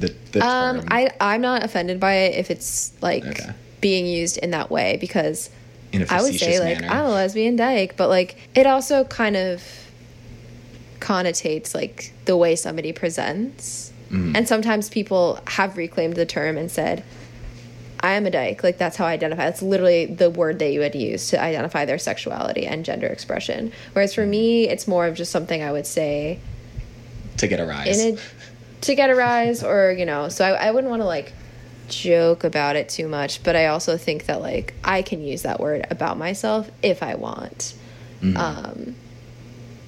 the the um term I I'm not offended by it if it's like Okay. being used in that way because in a I would say like. I'm a lesbian dyke, but like it also kind of connotates like the way somebody presents. Mm-hmm. And sometimes people have reclaimed the term and said, I am a dyke. Like that's how I identify. That's literally the word that you would use to identify their sexuality and gender expression. Whereas for me, it's more of just something I would say to get a rise. in a to get a rise or you know so I, I wouldn't want to like joke about it too much but i also think that like i can use that word about myself if i want Mm-hmm. um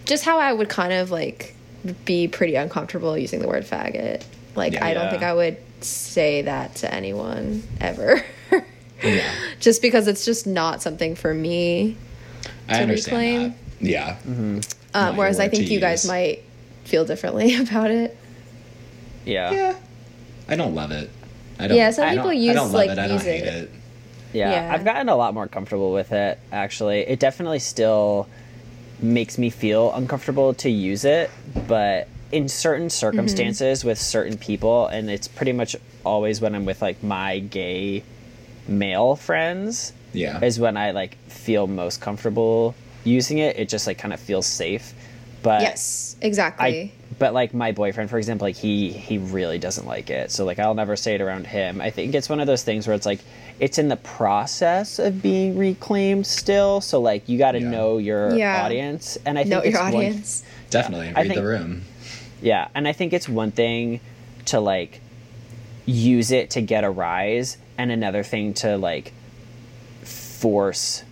just how i would kind of like be pretty uncomfortable using the word faggot like Yeah. i don't Yeah. think i would say that to anyone ever yeah, <laughs> just because it's just not something for me I to understand reclaim. that. Yeah. um, Not your whereas i think to you guys might feel differently <laughs> about it Yeah. Yeah. I don't love it. I don't. Yeah, some I people don't- use, I don't love like, it. I don't use hate it. it. Yeah, Yeah. I've gotten a lot more comfortable with it, actually. It definitely still makes me feel uncomfortable to use it, but in certain mm-hmm. circumstances with certain people, and it's pretty much always when I'm with like my gay male friends, Yeah. is when I like feel most comfortable using it. It just like kind of feels safe. But yes exactly I but like my boyfriend for example like he he really doesn't like it. So like I'll never say it around him. I think it's one of those things where it's like it's in the process of being reclaimed still. So like you got to Yeah. know your Yeah. audience. And I think know it's your one- Definitely. I read think- the room. yeah. And I think it's one thing to like use it to get a rise and another thing to like force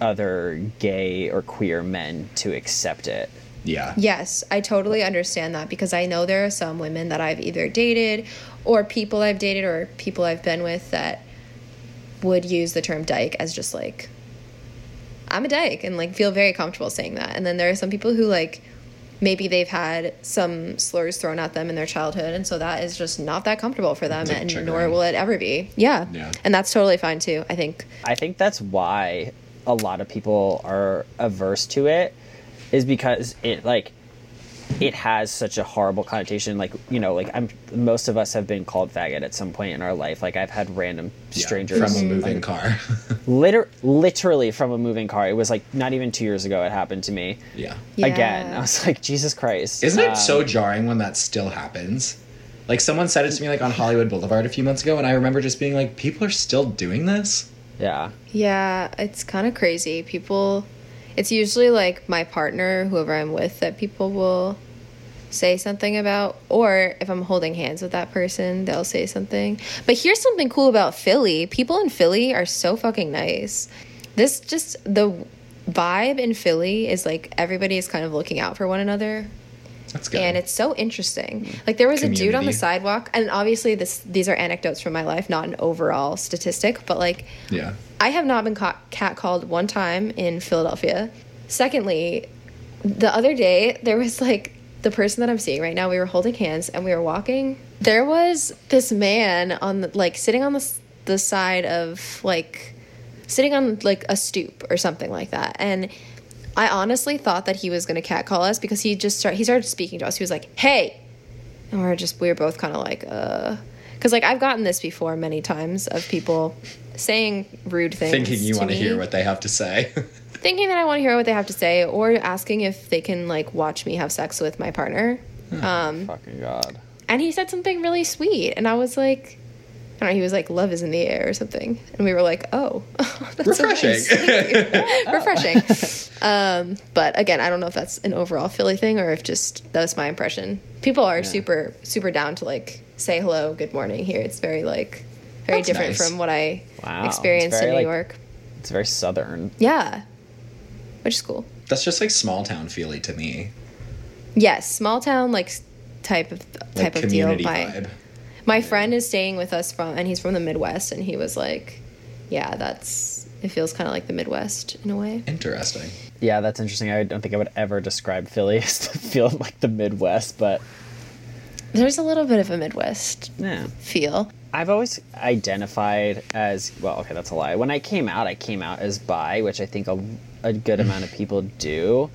other gay or queer men to accept it Yeah. Yes, I totally understand that because I know there are some women that I've either dated or people I've dated or people I've been with that would use the term dyke as just like I'm a dyke and like feel very comfortable saying that. And then there are some people who like maybe they've had some slurs thrown at them in their childhood and so that is just not that comfortable for them It's, like, and nor will it ever be. Yeah. Yeah. And that's totally fine too. I think I think that's why a lot of people are averse to it is because it like it has such a horrible connotation like you know like I'm most of us have been called faggot at some point in our life like I've had random Yeah, strangers from a moving car. <laughs> liter- literally from a moving car it was like not even 2 years ago it happened to me yeah. again I was like Jesus Christ Isn't it Um, so jarring when that still happens? Like someone said it to me like on Hollywood Boulevard a few months ago, and I remember just being like, "People are still doing this." yeah Yeah, it's kind of crazy. People, it's usually like my partner, whoever I'm with, that people will say something about. Or if I'm holding hands with that person, they'll say something. But here's something cool about Philly people in Philly are so fucking nice. This just, the vibe in Philly is like everybody is kind of looking out for one another That's good. and it's so interesting. Like there was a dude on the sidewalk, and obviously this these are anecdotes from my life, not an overall statistic, but like yeah. I have not been caught catcalled one time in Philadelphia. Secondly, the other day there was like the person that I'm seeing right now. We were holding hands and we were walking. There was this man on the, like sitting on the the side of like sitting on like a stoop or something like that, and. I honestly thought that he was going to catcall us because he just start he started speaking to us. He was like, "Hey," and we are just we were both kind of like, "Uh," because like I've gotten this before many times of people saying rude things, Thinking you want to hear what they have to say. <laughs> thinking that I want to hear what they have to say, or asking if they can like watch me have sex with my partner. Um, Fucking god. and he said something really sweet, and I was like, I don't know. He was like, "Love is in the air" or something, and we were like, "Oh, <laughs> that's so Refreshing. nice. <laughs> Thank refreshing." Um, but again, I don't know if that's an overall Philly thing or if just that was my impression. People are super super down to like say hello, good morning here. It's very like very That's different nice. from what I Wow, it's experienced in New like- York. It's very southern. Yeah, which is cool. That's just like small town Philly to me. Yes, small town like type of Like type of deal. community My vibe. My friend is staying with us from, and he's from the Midwest, and he was like, "Yeah, that's it feels kind of like the Midwest in a way." Interesting. Yeah, that's interesting. I don't think I would ever describe Philly <laughs> as to feel like the Midwest, but There's a little bit of a Midwest yeah. feel. I've always identified as well. Okay, that's a lie. When I came out, I came out as bi, which I think a, a good <laughs> amount of people do.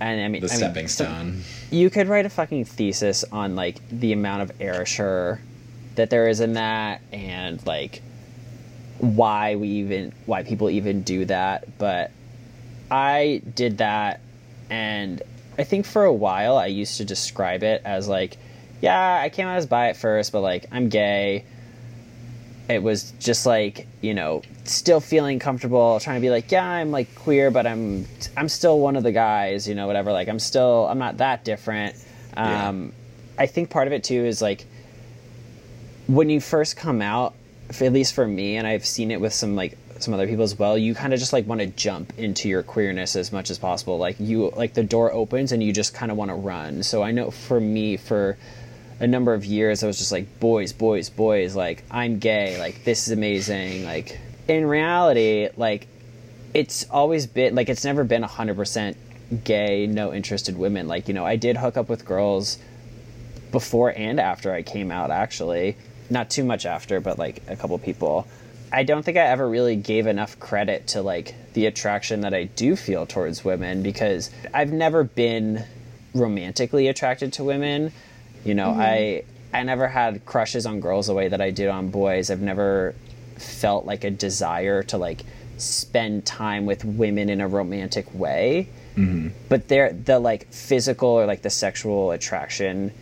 And I mean, The I mean, stepping so- stone. you could write a fucking thesis on like the amount of erasure that there is in that, and like why we even why people even do that. But I did that, and I think for a while I used to describe it as like, yeah, I came out as bi at first, but like I'm gay. It was just like you know, still feeling comfortable, trying to be like, yeah, I'm like queer, but I'm I'm still one of the guys, you know, whatever. Like I'm still I'm not that different. Yeah. Um, I think part of it too is like when you first come out, at least for me, and I've seen it with some like some other people as well. You kind of just like want to jump into your queerness as much as possible. Like you, like the door opens and you just kind of want to run. So I know for me, for a number of years, I was just like boys, boys, boys. Like I'm gay. Like this is amazing. Like in reality, like it's always been like it's never been hundred percent gay, no interested women. Like you know, I did hook up with girls before and after I came out, actually. Not too much after, but like a couple people. I don't think I ever really gave enough credit to like the attraction that I do feel towards women because I've never been romantically attracted to women. You know, mm-hmm. I I never had crushes on girls the way that I did on boys. I've never felt like a desire to like spend time with women in a romantic way. Mm-hmm. But there the like physical or like the sexual attraction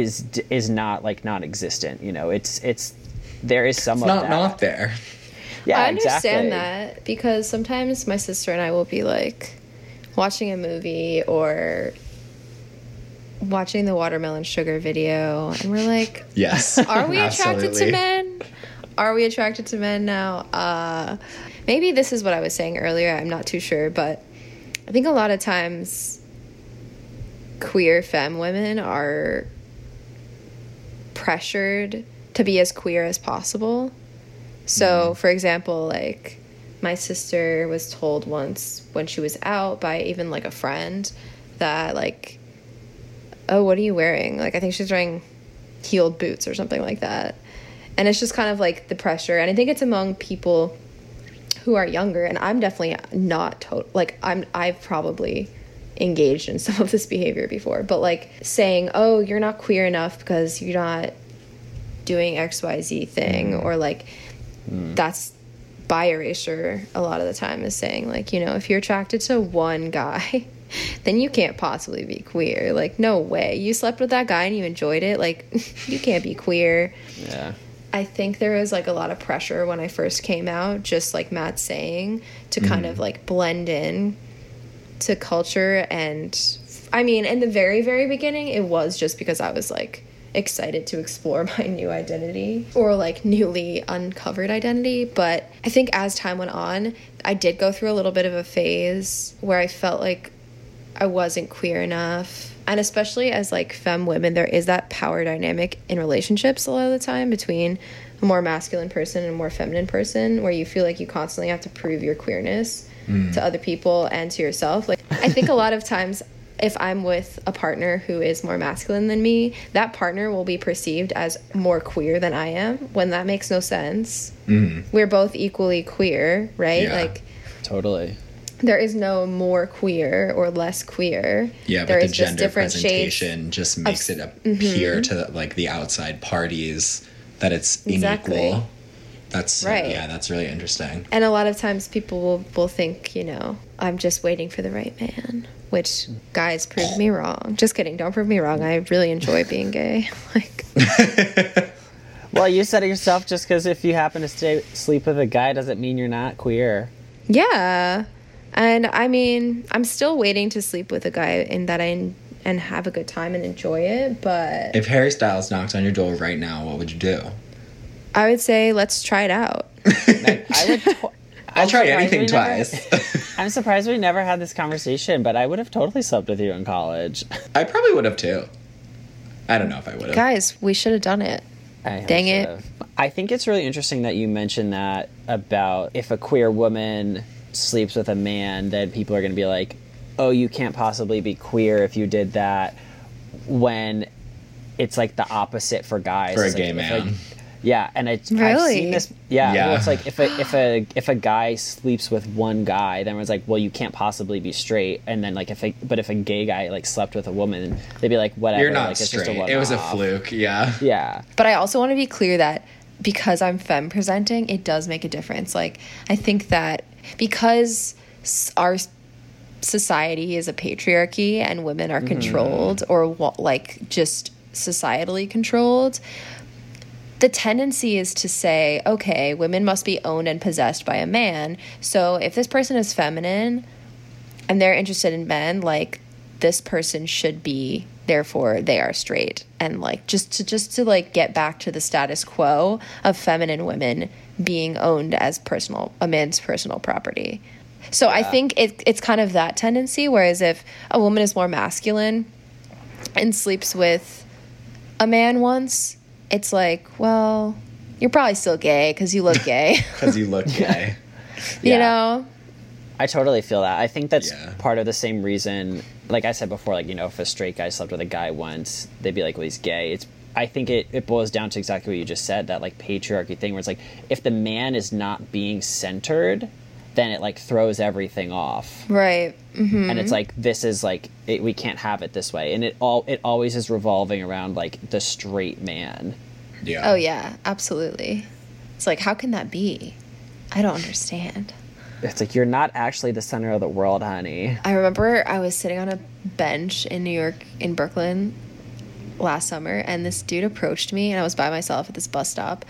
is is not like non-existent you know it's it's there is some It's of not that not there. yeah I understand exactly. that because sometimes my sister and I will be like watching a movie or watching the watermelon sugar video, and we're like, Yes. <laughs> Are we attracted to men? Are we attracted to men now? Uh, maybe this is what I was saying earlier. I'm not too sure, but I think a lot of times queer femme women are pressured to be as queer as possible. So, mm-hmm. for example, like my sister was told once when she was out by even like a friend that like oh, what are you wearing? Like, I think she's wearing heeled boots or something like that. And it's just kind of like the pressure. And I think it's among people who are younger. And I'm definitely not total, like, I'm, I've probably engaged in <laughs> some of this behavior before, but like saying, oh, you're not queer enough because you're not doing XYZ thing, mm. or like, mm. that's bi erasure a lot of the time is saying, like, you know, if you're attracted to one guy, <laughs> then you can't possibly be queer. Like, no way. You slept with that guy and you enjoyed it. Like, <laughs> you can't be queer. yeah I think there was like a lot of pressure when I first came out, just like Matt's saying, to kind mm. of like blend in to culture and I mean, in the very very beginning it was just because I was like excited to explore <laughs> my new identity or like newly uncovered identity, but I think as time went on, I did go through a little bit of a phase where I felt like I wasn't queer enough. And especially as like femme women, there is that power dynamic in relationships a lot of the time between a more masculine person and a more feminine person where you feel like you constantly have to prove your queerness Mm. to other people and to yourself. Like I think a lot of times if I'm with a partner who is more masculine than me, that partner will be perceived as more queer than I am when that makes no sense. Mm. We're both equally queer, right? Yeah. Like Totally. there is no more queer or less queer. Yeah, but There the is just gender shades. presentation just makes it appear mm-hmm. to like the outside parties that it's Exactly. unequal. That's Right. Yeah, that's really interesting. And a lot of times people will, will think, you know, I'm just waiting for the right man. Which guys prove me wrong. Just kidding. Don't prove me wrong. I really enjoy being gay. <laughs> Like <laughs> Well, you said it yourself. Just because if you happen to stay sleep with a guy doesn't mean you're not queer. Yeah. And I mean, I'm still waiting to sleep with a guy and that I and have a good time and enjoy it, but If Harry Styles knocked on your door right now, what would you do? I would say let's try it out. <laughs> I would. To- I'll try anything we never- twice. <laughs> I'm surprised we never had this conversation, but I would have totally slept with you in college. I probably would have too. I don't know if I would have. Guys, we should have done it. I Dang it. should've. I think it's really interesting that you mentioned that about if a queer woman sleeps with a man, then people are going to be like, oh, you can't possibly be queer if you did that. When it's like the opposite for guys. For a like- gay if man. Yeah, and it's I've seen this. Yeah, Yeah. it's like if a if a if a guy sleeps with one guy, then it's like, well, you can't possibly be straight. And then like if a but if a gay guy like slept with a woman, they'd be like, whatever. You're not like, it's straight. Just a it was a fluke. Yeah. Yeah. But I also want to be clear that because I'm femme presenting, it does make a difference. Like, I think that because our society is a patriarchy and women are mm-hmm. controlled or like just societally controlled, the tendency is to say, okay, women must be owned and possessed by a man. So if this person is feminine and they're interested in men, like this person should be therefore they are straight and like just to just to like get back to the status quo of feminine women being owned as personal a man's personal property. So I think it, it's kind of that tendency whereas if a woman is more masculine and sleeps with a man once, it's like, well, you're probably still gay because you look gay, <laughs> Because you look gay. <laughs> you Yeah. know? I totally feel that. I think that's Yeah. part of the same reason. Like I said before, like you know, if a straight guy slept with a guy once, they'd be like, "Well, he's gay." It's. I think it, it boils down to exactly what you just said. That like patriarchy thing, where it's like if the man is not being centered, then it like throws everything off, Right. Mm-hmm. and it's like this is like it, we can't have it this way, and it all it always is revolving around like the straight man. Yeah. Oh, yeah, absolutely. It's like, how can that be? I don't understand. It's like you're not actually the center of the world, honey. I remember I was sitting on a bench in New York, in Brooklyn last summer, and this dude approached me, and I was by myself at this bus stop.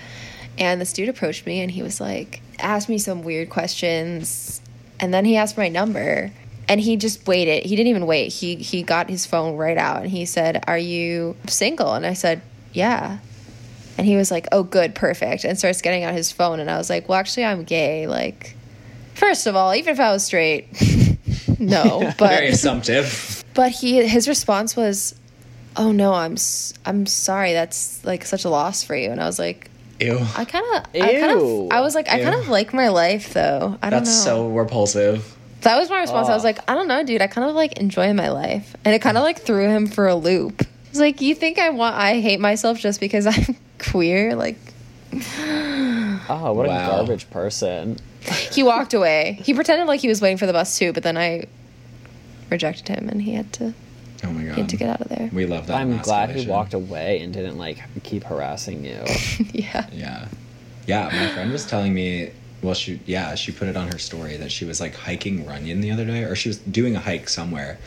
And this dude approached me, and he was like, asked me some weird questions, and then he asked my number. And he just waited. He didn't even wait. He he got his phone right out and he said, "Are you single?" And I said, "Yeah." And he was like, "Oh, good, perfect." And starts getting out his phone, and I was like, "Well, actually, I'm gay. Like, first of all, even if I was straight, <laughs> no." <laughs> But Very assumptive. but he his response was, "Oh no, I'm I'm sorry. That's like such a loss for you." And I was like, Ew. I kind of, I kind of, I was like, I kind of like my life though. I don't know. That's know. so repulsive. that was my response. I was Oh. like, I don't know, dude. I kind of like enjoy my life, and it kind of like threw him for a loop. I was like, you think I want? I hate myself just because <laughs> I'm queer? Like, Oh, what Wow. a garbage person. he walked away. He pretended like he was waiting for the bus too, but then I rejected him, and he had to, Oh my god! he had to get out of there. We love that. I'm glad he walked away and didn't like keep harassing you. <laughs> yeah. Yeah. Yeah, my friend was telling me well she yeah, she put it on her story that she was like hiking Runyon the other day or she was doing a hike somewhere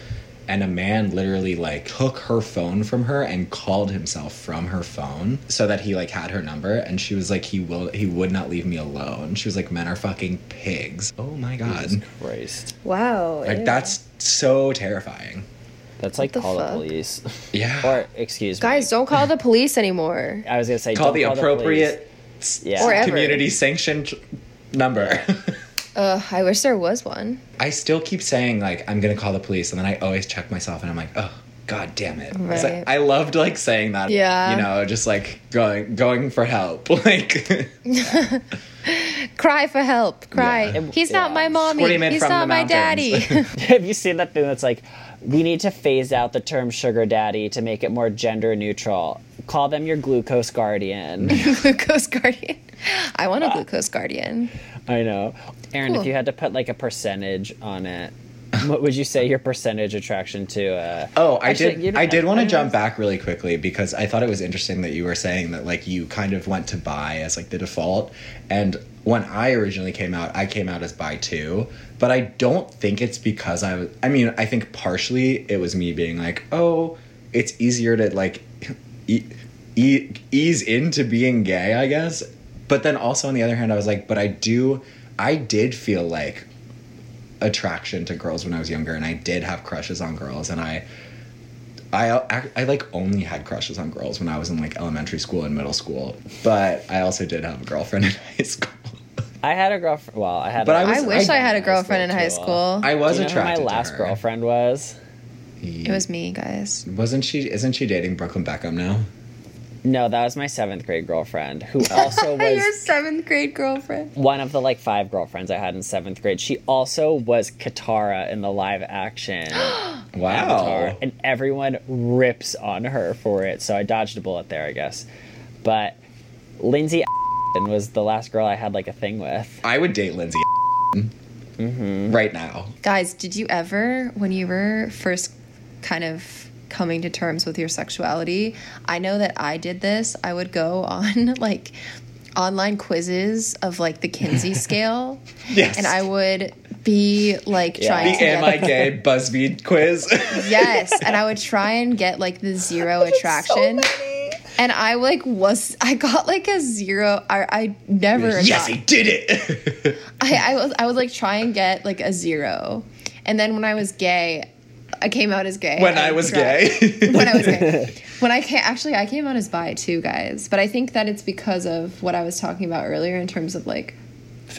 and a man literally like took her phone from her and called himself from her phone so that he like had her number and she was like he will he would not leave me alone she was like men are fucking pigs oh my god Jesus Christ. Wow. like ew. that's so terrifying That's like the call the police. yeah <laughs> or excuse me. Guys, don't call the <laughs> police anymore. I was gonna say call don't the police. appropriate s- Yeah. Community sanctioned number <laughs> Ugh, I wish there was one. I still keep saying like I'm gonna call the police, and then I always check myself, and I'm like, oh god damn it! It's like, Right. I loved like saying that. Yeah. you know, just like going going for help. Like Cry for help. Cry. Yeah. He's not Yeah. my mommy. He's not my daddy. Have you seen that thing that's like, we need to phase out the term sugar daddy to make it more gender neutral? Call them your glucose guardian. <laughs> glucose guardian. I want a glucose guardian. I know. Aaron, Cool. if you had to put like a percentage on it, what would you say your percentage attraction to? Uh, oh, I Actually, did. you know- I did want to jump back really quickly because I thought it was interesting that you were saying that like you kind of went to bi as like the default, and when I originally came out, I came out as bi too. But I don't think it's because I was. I mean, I think partially it was me being like, oh, it's easier to like <laughs> e- e- ease into being gay, I guess. But then also on the other hand, I was like, but I do, I did feel like attraction to girls when I was younger, and I did have crushes on girls, and I. I, I, I like only had crushes on girls when I was in like elementary school and middle school, but I also did have a girlfriend <laughs> in high school. I had a girlfriend. Well, I had. But a- I was- I wish I, had a high girlfriend in high too, school. I was Do you know who my last to her. girlfriend was. it was me, guys. Wasn't she? Isn't she dating Brooklyn Beckham now? No, that was my seventh grade girlfriend, who also <laughs> was Your seventh grade girlfriend. one of the like five girlfriends I had in seventh grade. She also was Katara in the live action. <gasps> Wow. Avatar, and everyone rips on her for it. So I dodged a bullet there, I guess. But Lindsay <laughs> was the last girl I had like a thing with. I would date Lindsay Mm-hmm. right now. Guys, did you ever, when you were first kind of coming to terms with your sexuality, I know that I did this. I would go <laughs> on like online quizzes of like the Kinsey <laughs> scale. Yes. And I would be like Yeah. trying The to Am I Gay BuzzFeed quiz. <laughs> yes, and I would try and get like the zero attraction. and I like was I got like a zero. I I never yes, got, he did it. I, I was I would like try and get like a zero, and then when I was gay, I came out as gay. when I was tried- gay. when I was gay. <laughs> When I came, actually, I came out as bi too, guys. But I think that it's because of what I was talking about earlier in terms of like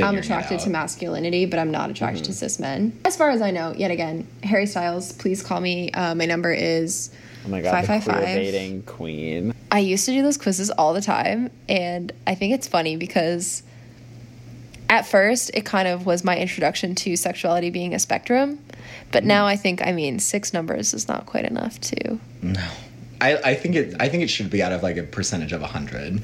I'm attracted to masculinity, but I'm not attracted to cis men. As far as I know, yet again, Harry Styles, please call me. Uh, my number is Oh my god, the queer 555. baiting queen. I used to do those quizzes all the time, and I think it's funny because at first it kind of was my introduction to sexuality being a spectrum, but now I think I mean six numbers is not quite enough to No, I, I think it. I think it should be out of like a percentage of hundred.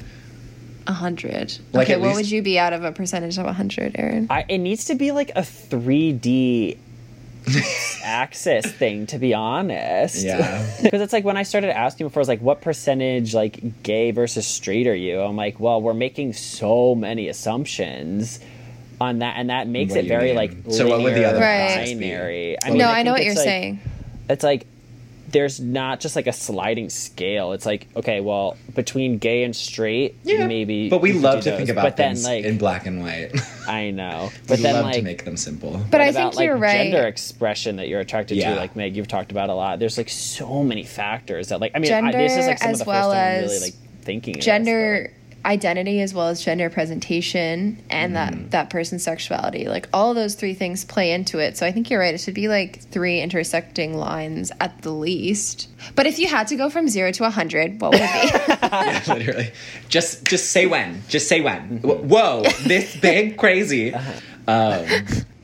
a hundred. Like, okay, what least- would you be out of a percentage of a hundred, Aaron? I, it needs to be like a 3D <laughs> axis thing, to be honest. Yeah. <laughs> Because it's like when I started asking before, I was like, what percentage like gay versus straight are you? I'm like, well, we're making so many assumptions on that, and that makes What it very mean? like So what would the other Right. be? binary. I mean, no, I I know what you're like- saying. It's like there's not just like a sliding scale. It's like okay, well, between gay and straight, maybe. But we love to those. think about but then, things like, in black and white. <laughs> I know, <laughs> we but then love like to make them simple. But I about, think like, you're right. Gender expression that you're attracted Yeah. to, like Meg, you've talked about a lot. There's like so many factors that, like, I mean, I, this is like some of the well first time I'm really like thinking. of this, gender identity as well as gender presentation and Mm-hmm. that that person's sexuality like all those three things play into it so i think you're right it should be like three intersecting lines at the least but if you had to go from zero to a 100 what would it be <laughs> yeah, literally. Just just say when. Just say when. Wh- Whoa, this <laughs> big crazy. Um,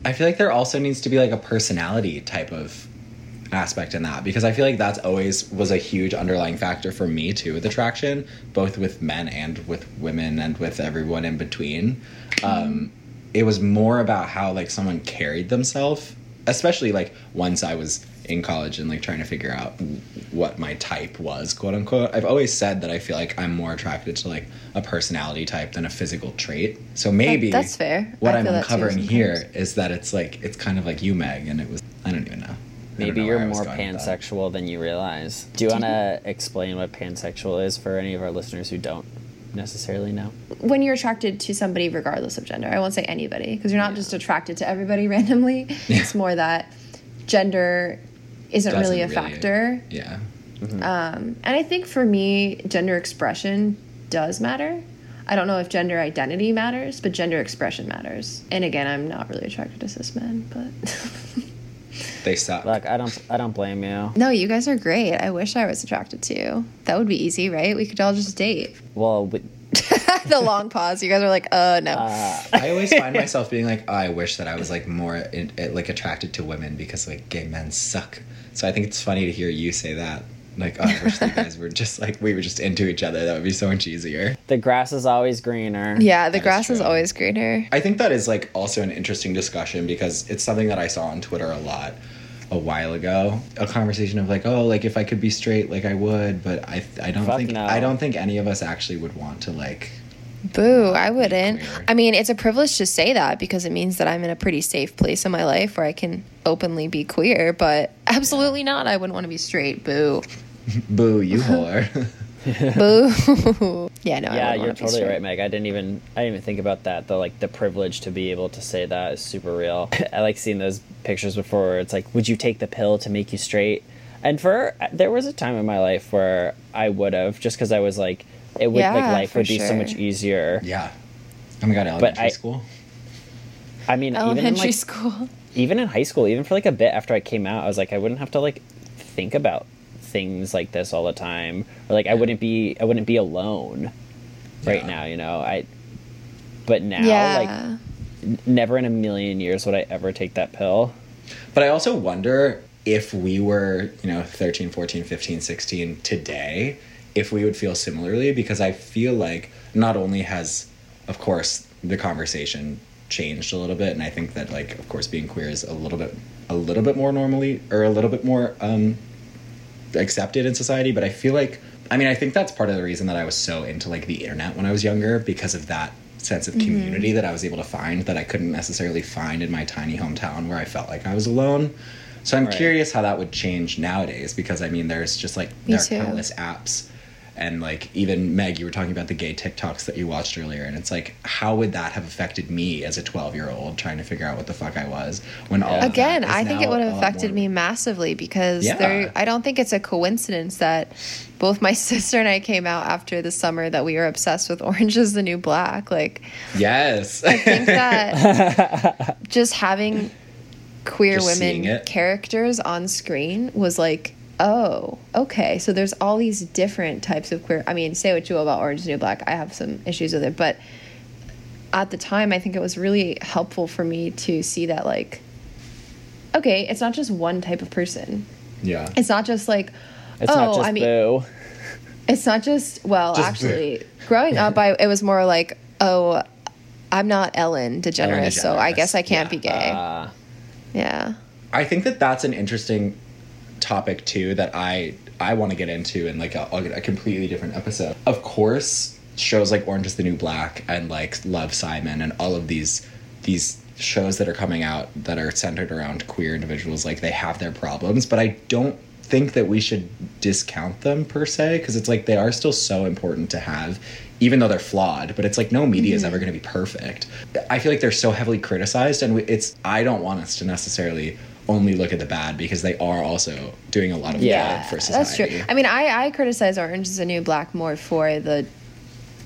I feel like there also needs to be like a personality type of aspect in that because I feel like that's always was a huge underlying factor for me too with attraction, both with men and with women and with everyone in between. Um, it was more about how like someone carried themselves, especially like once I was in college and like trying to figure out what my type was, quote unquote. I've always said that I feel like I'm more attracted to like a personality type than a physical trait. So maybe That- that's fair. What I I'm feel uncovering here is that it's like it's kind of like you, Meg, and it was I don't even know. Maybe you're where I was more going with that. pansexual than you realize. Do you want to explain what pansexual is for any of our listeners who don't necessarily know? when you're attracted to somebody regardless of gender i won't say anybody because you're not just attracted to everybody <laughs> randomly it's more that gender isn't Doesn't really a really- factor Yeah. um, and i think for me gender expression does matter i don't know if gender identity matters but gender expression matters and again i'm not really attracted to cis men but <laughs> They suck. Like I don't, I don't blame you. no you guys are great i wish i was attracted to you that would be easy right we could all just date <laughs> Well, we, the long pause you guys are like uh no <laughs> I always find <laughs> myself being like, oh, I wish that I was like more in, eh, like attracted to women because like gay men suck. So I think it's funny to hear you say that. Like, oh, I wish you guys were just like we were just into each other. That would be so much easier. the grass is always greener. yeah the That is grass is true. always greener I think that is like also an interesting discussion because it's something that I saw on Twitter a lot a while ago. A conversation of like, oh, like if I could be straight, like I would, but I I don't Fuck think no. I don't think any of us actually would want to like. Boo, I wouldn't. queer. I mean, it's a privilege to say that because it means that I'm in a pretty safe place in my life where I can openly be queer, but absolutely not. I wouldn't want to be straight. Boo. <laughs> Boo, you whore. <laughs> Boo. <laughs> yeah, no. Yeah, wouldn't you're wanna be totally right, Meg. I didn't even I didn't even think about that. The like the privilege to be able to say that is super real. I like seeing those pictures before where it's like, would you take the pill to make you straight? And for uh, there was a time in my life where I would have just because I was like, it would like life would be so much easier. yeah. Oh my god, elementary I- school. I mean, even in Elementary like school. even in high school, even for like a bit after I came out, I was like, I wouldn't have to like think about things like this all the time, or like I wouldn't be I wouldn't be alone right Yeah. now. You know, I. But now, yeah. like, never in a million years would I ever take that pill. But I also wonder if we were, you know, 13, 14, 15, 16 today, if we would feel similarly because I feel like not only has of course the conversation changed a little bit and I think that like of course being queer is a little bit a little bit more normally or a little bit more um accepted in society, but I feel like I mean, I think that's part of the reason that I was so into like the internet when I was younger because of that sense of community that I was able to find that I couldn't necessarily find in my tiny hometown where I felt like I was alone. So I'm Right. curious how that would change nowadays because I mean, there's just like Me there are too. countless apps. And like even Meg, you were talking about the gay TikToks that you watched earlier, and it's like, how would that have affected me as a twelve year old trying to figure out what the fuck I was when all of Again, I think it would have affected more- me massively because Yeah. there I don't think it's a coincidence that both my <laughs> sister and I came out after the summer that we were obsessed with Orange is the New Black. Like Yes, I think that <laughs> just having queer Just women characters on screen was like, oh, okay. So there's all these different types of queer. I mean, say what you will about Orange is New Black. I have some issues with it, but at the time, I think it was really helpful for me to see that, like, okay, it's not just one type of person. yeah. It's not just like, It's oh, not just I mean, boo. it's not just well, Just actually, growing up, I it was more like, oh, I'm not Ellen DeGeneres, so I guess I can't yeah. be gay. Uh, yeah. I think that that's an interesting topic too that I I want to get into in like a, a completely different episode. Of course, shows like Orange is the New Black and like Love Simon and all of these these shows that are coming out that are centered around queer individuals like they have their problems, but I don't think that we should discount them per se because it's like they are still so important to have even though they're flawed but it's like no media is mm-hmm. ever going to be perfect i feel like they're so heavily criticized and we, it's i don't want us to necessarily only look at the bad because they are also doing a lot of Yeah, good for society That's true. I mean, I, I criticize Orange is the New Black more for the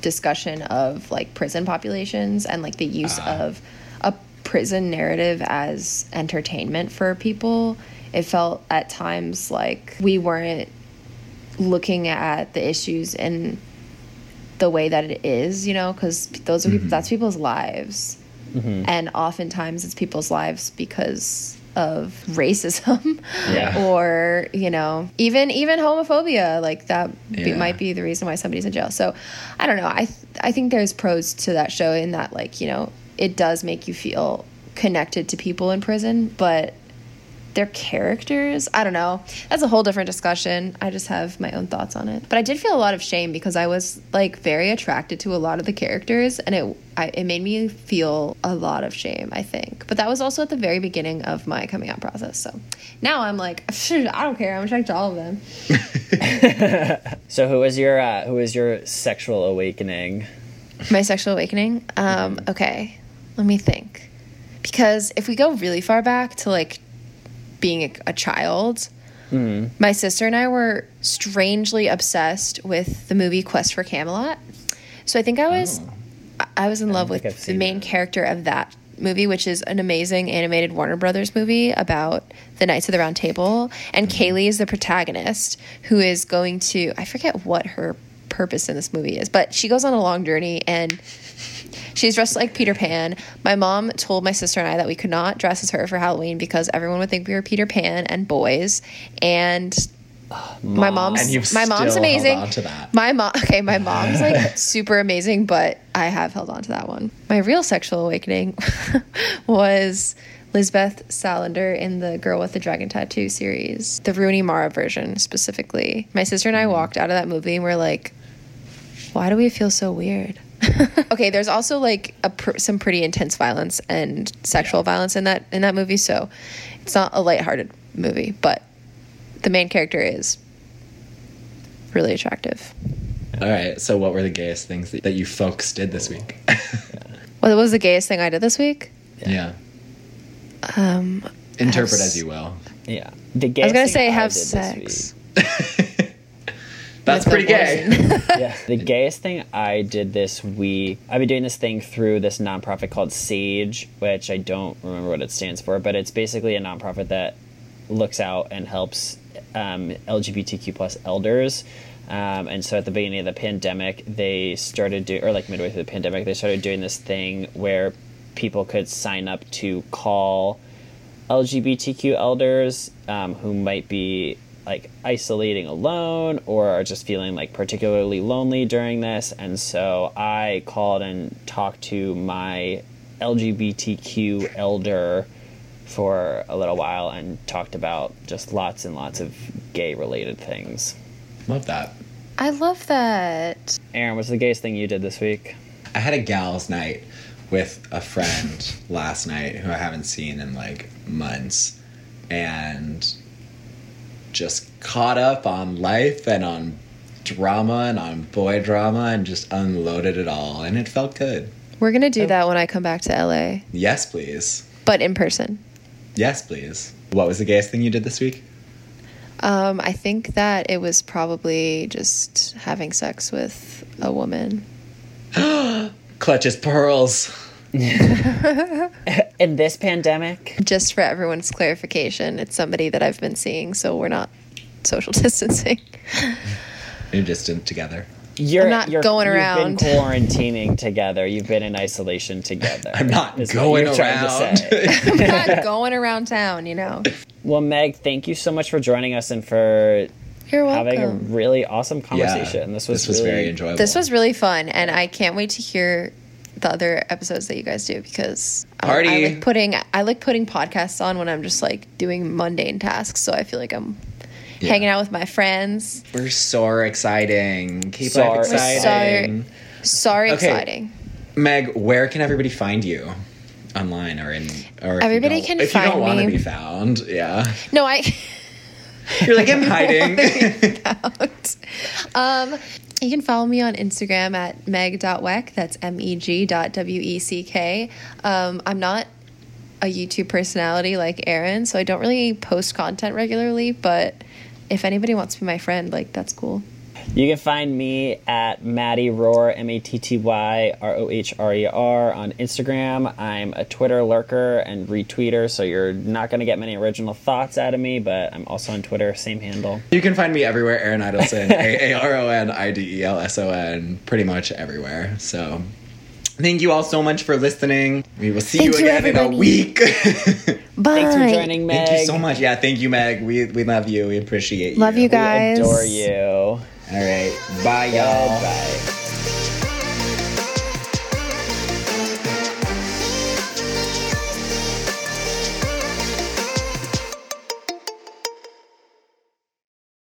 discussion of like prison populations and like the use Ah. of a prison narrative as entertainment for people. It felt at times like we weren't looking at the issues in the way that it is, you know, because those are people, that's people's lives. And oftentimes it's people's lives because of racism <laughs> Yeah. <laughs> or, you know, even even homophobia, like that be, Yeah. might be the reason why somebody's in jail. So, I don't know. I th- I think there's pros to that show in that like, you know, it does make you feel connected to people in prison, but their characters. I don't know. That's a whole different discussion. I just have my own thoughts on it. But I did feel a lot of shame because I was like very attracted to a lot of the characters, and it I, it made me feel a lot of shame. I think, but that was also at the very beginning of my coming out process. So now I'm like, <laughs> I don't care. I'm attracted to all of them. <laughs> So who was your uh, who was your sexual awakening? My sexual awakening. Um, okay, let me think. Because if we go really far back to like being a, a child, my sister and I were strangely obsessed with the movie Quest for Camelot. So I think I was I- I was in love with the main that. character of that movie, which is an amazing animated Warner Brothers movie about the Knights of the Round Table. And Kayley is the protagonist who is going to, I forget what her purpose in this movie is, but she goes on a long journey and she's dressed like Peter Pan. My mom told my sister and I that we could not dress as her for Halloween because everyone would think we were Peter Pan and boys. And my mom's my mom's amazing. on to that. My mom, okay, my <laughs> mom's like super amazing, but I have held on to that one. My real sexual awakening <laughs> was Lisbeth Salander in the Girl with the Dragon Tattoo series, the Rooney Mara version specifically. My sister and I mm. walked out of that movie and we're like, why do we feel so weird? <laughs> okay, there's also like a pr- some pretty intense violence and sexual violence in that in that movie, so it's not a lighthearted movie, but the main character is really attractive. All right. So, what were the gayest things that, that you folks did this week? <laughs> What was the gayest thing I did this week? yeah. Um, Interpret Have as you will. Yeah, the gayest I was gonna say have sex. <laughs> That's pretty gay. <laughs> yeah. The gayest thing I did this week, I've been doing this thing through this nonprofit called Sage, which I don't remember what it stands for, but it's basically a nonprofit that looks out and helps um, LGBTQ plus elders. Um, and so at the beginning of the pandemic, they started do or like midway through the pandemic, they started doing this thing where people could sign up to call LGBTQ elders um, who might be like isolating alone or are just feeling like particularly lonely during this. And so I called and talked to my LGBTQ elder for a little while and talked about just lots and lots of gay related things. Love that. I love that. Aaron, what's the gayest thing you did this week? I had a gals' night with a friend last night who I haven't seen in like months and just caught up on life and on drama and on boy drama and just unloaded it all and it felt good. We're gonna do that when I come back to LA, Yes, please. but in person. Yes, please. What was the gayest thing you did this week? Um, I think that it was probably just having sex with a woman. <gasps> Clutches pearls. <laughs> In this pandemic, Just for everyone's clarification, it's somebody that I've been seeing, so we're not social <laughs> distancing. You're just in together. you're I'm not you're, going you've around. been quarantining together. You've been in isolation together. I'm not going you're to around. say. <laughs> I'm not going around town, you know. Well, Meg, thank you so much for joining us and for You're welcome. having a really awesome conversation. this was this was really, very enjoyable. This was really fun, and I can't wait to hear the other episodes that you guys do because I- I, Party. like putting I like putting podcasts on when I'm just like doing mundane tasks. So I feel like I'm Yeah. hanging out with my friends. We're so exciting. Keep So life exciting. Sorry, Okay. exciting. Meg, where can everybody find you? Online or in or if Everybody you don't- can if you find don't want to be found, yeah. No, I. You're like I'm <laughs> hiding. <laughs> um, you can follow me on Instagram at meg.weck. That's M E G dot W E C K. Um, I'm not a YouTube personality like Aaron, so I don't really post content regularly, but if anybody wants to be my friend, like, that's cool. You can find me at Matty Rohrer, M A T T Y R O H R E R on Instagram. I'm a Twitter lurker and retweeter, so you're not going to get many original thoughts out of me, but I'm also on Twitter, same handle. you can find me everywhere, Aaron Idelson, A A R O N I D E L S O N, pretty much everywhere. So thank you all so much for listening. We will see Thank you you, again in a week. <laughs> Bye. Thanks for joining, Meg. Thank you so much. Yeah, thank you, Meg. We we love you. We appreciate you. Love you guys. Adore you. All right. Bye, y'all. Bye.